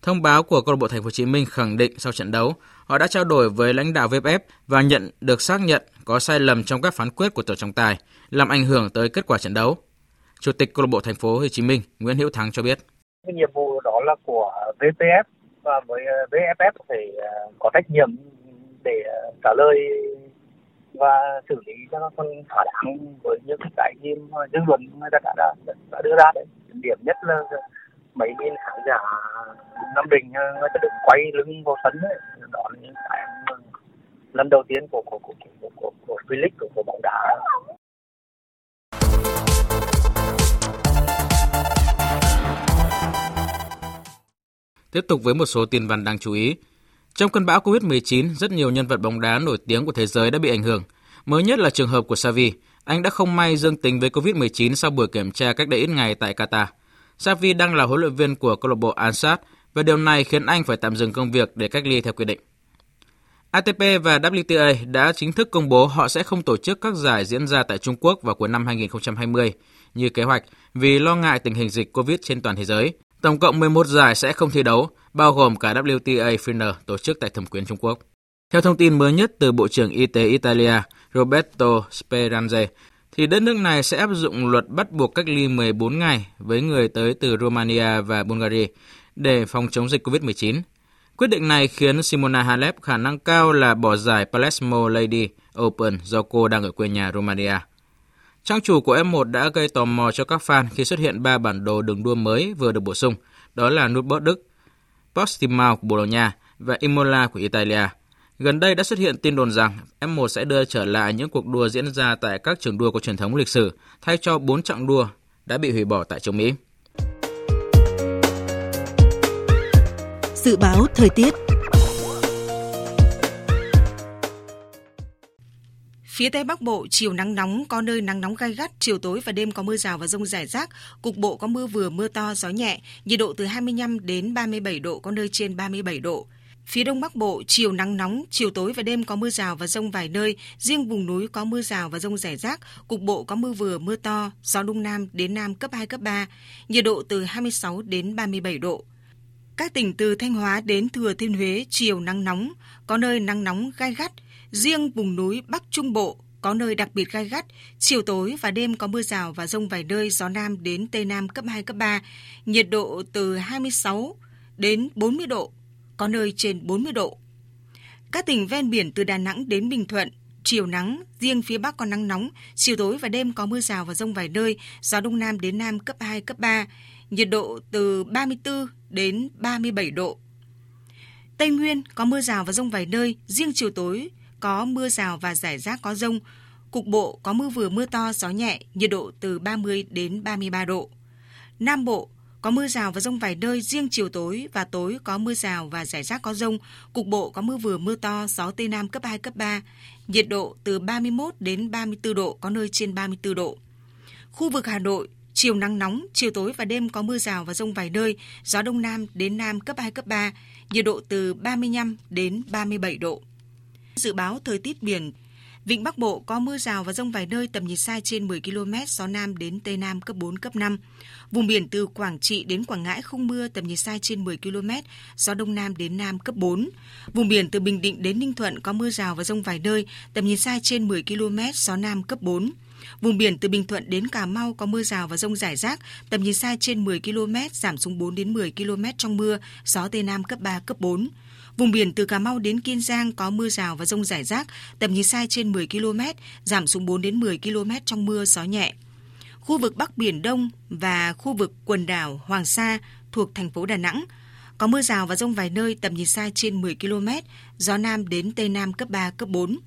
Speaker 28: Thông báo của câu lạc bộ Thành phố Hồ Chí Minh khẳng định sau trận đấu, họ đã trao đổi với lãnh đạo VFF và nhận được xác nhận có sai lầm trong các phán quyết của tổ trọng tài, làm ảnh hưởng tới kết quả trận đấu. Chủ tịch câu lạc bộ Thành phố Hồ Chí Minh Nguyễn Hữu Thắng cho biết.
Speaker 31: Cái nhiệm vụ đó là của VPF và với ờ, VFF phải ờ, có trách nhiệm để ờ, trả lời và xử lý cho nó còn thỏa đáng với những cái gì mà dư luận người ta đã, đã, đã đưa ra đấy. Điểm nhất là mấy bên khán giả Nam Định ờ, người ta được quay lưng vào sân đấy đó là những cái lần đầu tiên của của của của của, của V-League của, của bóng đá
Speaker 28: Tiếp tục với một số tin văn đáng chú ý. Trong cơn bão Covid-19, rất nhiều nhân vật bóng đá nổi tiếng của thế giới đã bị ảnh hưởng. Mới nhất là trường hợp của Savi. Anh đã không may dương tính với Covid-19 sau buổi kiểm tra cách đây ít ngày tại Qatar. Savi đang là huấn luyện viên của câu lạc bộ Ansat và điều này khiến anh phải tạm dừng công việc để cách ly theo quy định. ATP và WTA đã chính thức công bố họ sẽ không tổ chức các giải diễn ra tại Trung Quốc vào cuối năm 2020 như kế hoạch vì lo ngại tình hình dịch COVID trên toàn thế giới. Tổng cộng 11 giải sẽ không thi đấu, bao gồm cả WTA Final tổ chức tại Thẩm quyền Trung Quốc. Theo thông tin mới nhất từ Bộ trưởng Y tế Italia Roberto Speranze, thì đất nước này sẽ áp dụng luật bắt buộc cách ly 14 ngày với người tới từ Romania và Bulgaria để phòng chống dịch COVID-19. Quyết định này khiến Simona Halep khả năng cao là bỏ giải Palermo Lady Open do cô đang ở quê nhà Romania. Trang chủ của F1 đã gây tò mò cho các fan khi xuất hiện ba bản đồ đường đua mới vừa được bổ sung. đó là Nürburgring Đức, Portimao của Bồ Đào Nha và Imola của Italia. Gần đây đã xuất hiện tin đồn rằng F1 sẽ đưa trở lại những cuộc đua diễn ra tại các trường đua có truyền thống lịch sử, thay cho 4 chặng đua đã bị hủy bỏ tại châu Mỹ.
Speaker 32: Dự báo thời tiết Phía Tây Bắc Bộ, chiều nắng nóng, có nơi nắng nóng gai gắt, chiều tối và đêm có mưa rào và rông rải rác, cục bộ có mưa vừa mưa to, gió nhẹ, nhiệt độ từ 25 đến 37 độ, có nơi trên 37 độ. Phía Đông Bắc Bộ, chiều nắng nóng, chiều tối và đêm có mưa rào và rông vài nơi, riêng vùng núi có mưa rào và rông rải rác, cục bộ có mưa vừa mưa to, gió Đông Nam đến Nam cấp 2, cấp 3, nhiệt độ từ 26 đến 37 độ. Các tỉnh từ Thanh Hóa đến Thừa Thiên Huế chiều nắng nóng, có nơi nắng nóng gai gắt, riêng vùng núi Bắc Trung Bộ có nơi đặc biệt gai gắt, chiều tối và đêm có mưa rào và rông vài nơi, gió Nam đến Tây Nam cấp 2, cấp 3, nhiệt độ từ 26 đến 40 độ, có nơi trên 40 độ. Các tỉnh ven biển từ Đà Nẵng đến Bình Thuận, chiều nắng, riêng phía Bắc có nắng nóng, chiều tối và đêm có mưa rào và rông vài nơi, gió Đông Nam đến Nam cấp 2, cấp 3, nhiệt độ từ 34 đến 37 độ. Tây Nguyên có mưa rào và rông vài nơi, riêng chiều tối có mưa rào và rải rác có rông. Cục bộ có mưa vừa mưa to, gió nhẹ, nhiệt độ từ 30 đến 33 độ. Nam Bộ có mưa rào và rông vài nơi, riêng chiều tối và tối có mưa rào và rải rác có rông. Cục bộ có mưa vừa mưa to, gió Tây Nam cấp 2, cấp 3. Nhiệt độ từ 31 đến 34 độ, có nơi trên 34 độ. Khu vực Hà Nội, chiều nắng nóng, chiều tối và đêm có mưa rào và rông vài nơi, gió Đông Nam đến Nam cấp 2, cấp 3. Nhiệt độ từ 35 đến 37 độ. Dự báo thời tiết biển Vịnh Bắc Bộ có mưa rào và rông vài nơi tầm nhìn xa trên 10 km, gió Nam đến Tây Nam cấp 4, cấp 5. Vùng biển từ Quảng Trị đến Quảng Ngãi không mưa tầm nhìn xa trên 10 km, gió Đông Nam đến Nam cấp 4. Vùng biển từ Bình Định đến Ninh Thuận có mưa rào và rông vài nơi, tầm nhìn xa trên 10 km, gió Nam cấp 4. Vùng biển từ Bình Thuận đến Cà Mau có mưa rào và rông rải rác, tầm nhìn xa trên 10 km, giảm xuống 4 đến 10 km trong mưa, gió Tây Nam cấp 3, cấp 4. Vùng biển từ Cà Mau đến Kiên Giang có mưa rào và rông rải rác, tầm nhìn xa trên 10 km, giảm xuống 4 đến 10 km trong mưa, gió nhẹ. Khu vực Bắc Biển Đông và khu vực quần đảo Hoàng Sa thuộc thành phố Đà Nẵng có mưa rào và rông vài nơi tầm nhìn xa trên 10 km, gió Nam đến Tây Nam cấp 3, cấp 4.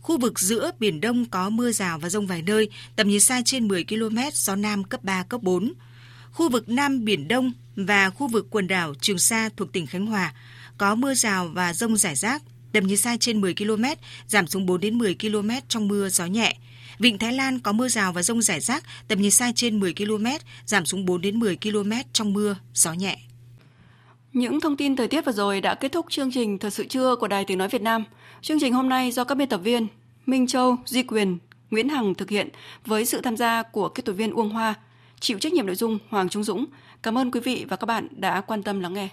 Speaker 32: Khu vực giữa Biển Đông có mưa rào và rông vài nơi, tầm nhìn xa trên 10 km, gió Nam cấp 3, cấp 4. Khu vực Nam Biển Đông và khu vực quần đảo Trường Sa thuộc tỉnh Khánh Hòa có mưa rào và rông rải rác, tầm nhìn xa trên 10 km, giảm xuống 4 đến 10 km trong mưa gió nhẹ. Vịnh Thái Lan có mưa rào và rông rải rác, tầm nhìn xa trên 10 km, giảm xuống 4 đến 10 km trong mưa, gió nhẹ.
Speaker 1: Những thông tin thời tiết vừa rồi đã kết thúc chương trình Thật sự trưa của Đài Tiếng Nói Việt Nam. Chương trình hôm nay do các biên tập viên Minh Châu, Di Quyền, Nguyễn Hằng thực hiện với sự tham gia của kết tổ viên Uông Hoa, chịu trách nhiệm nội dung Hoàng Trung Dũng. Cảm ơn quý vị và các bạn đã quan tâm lắng nghe.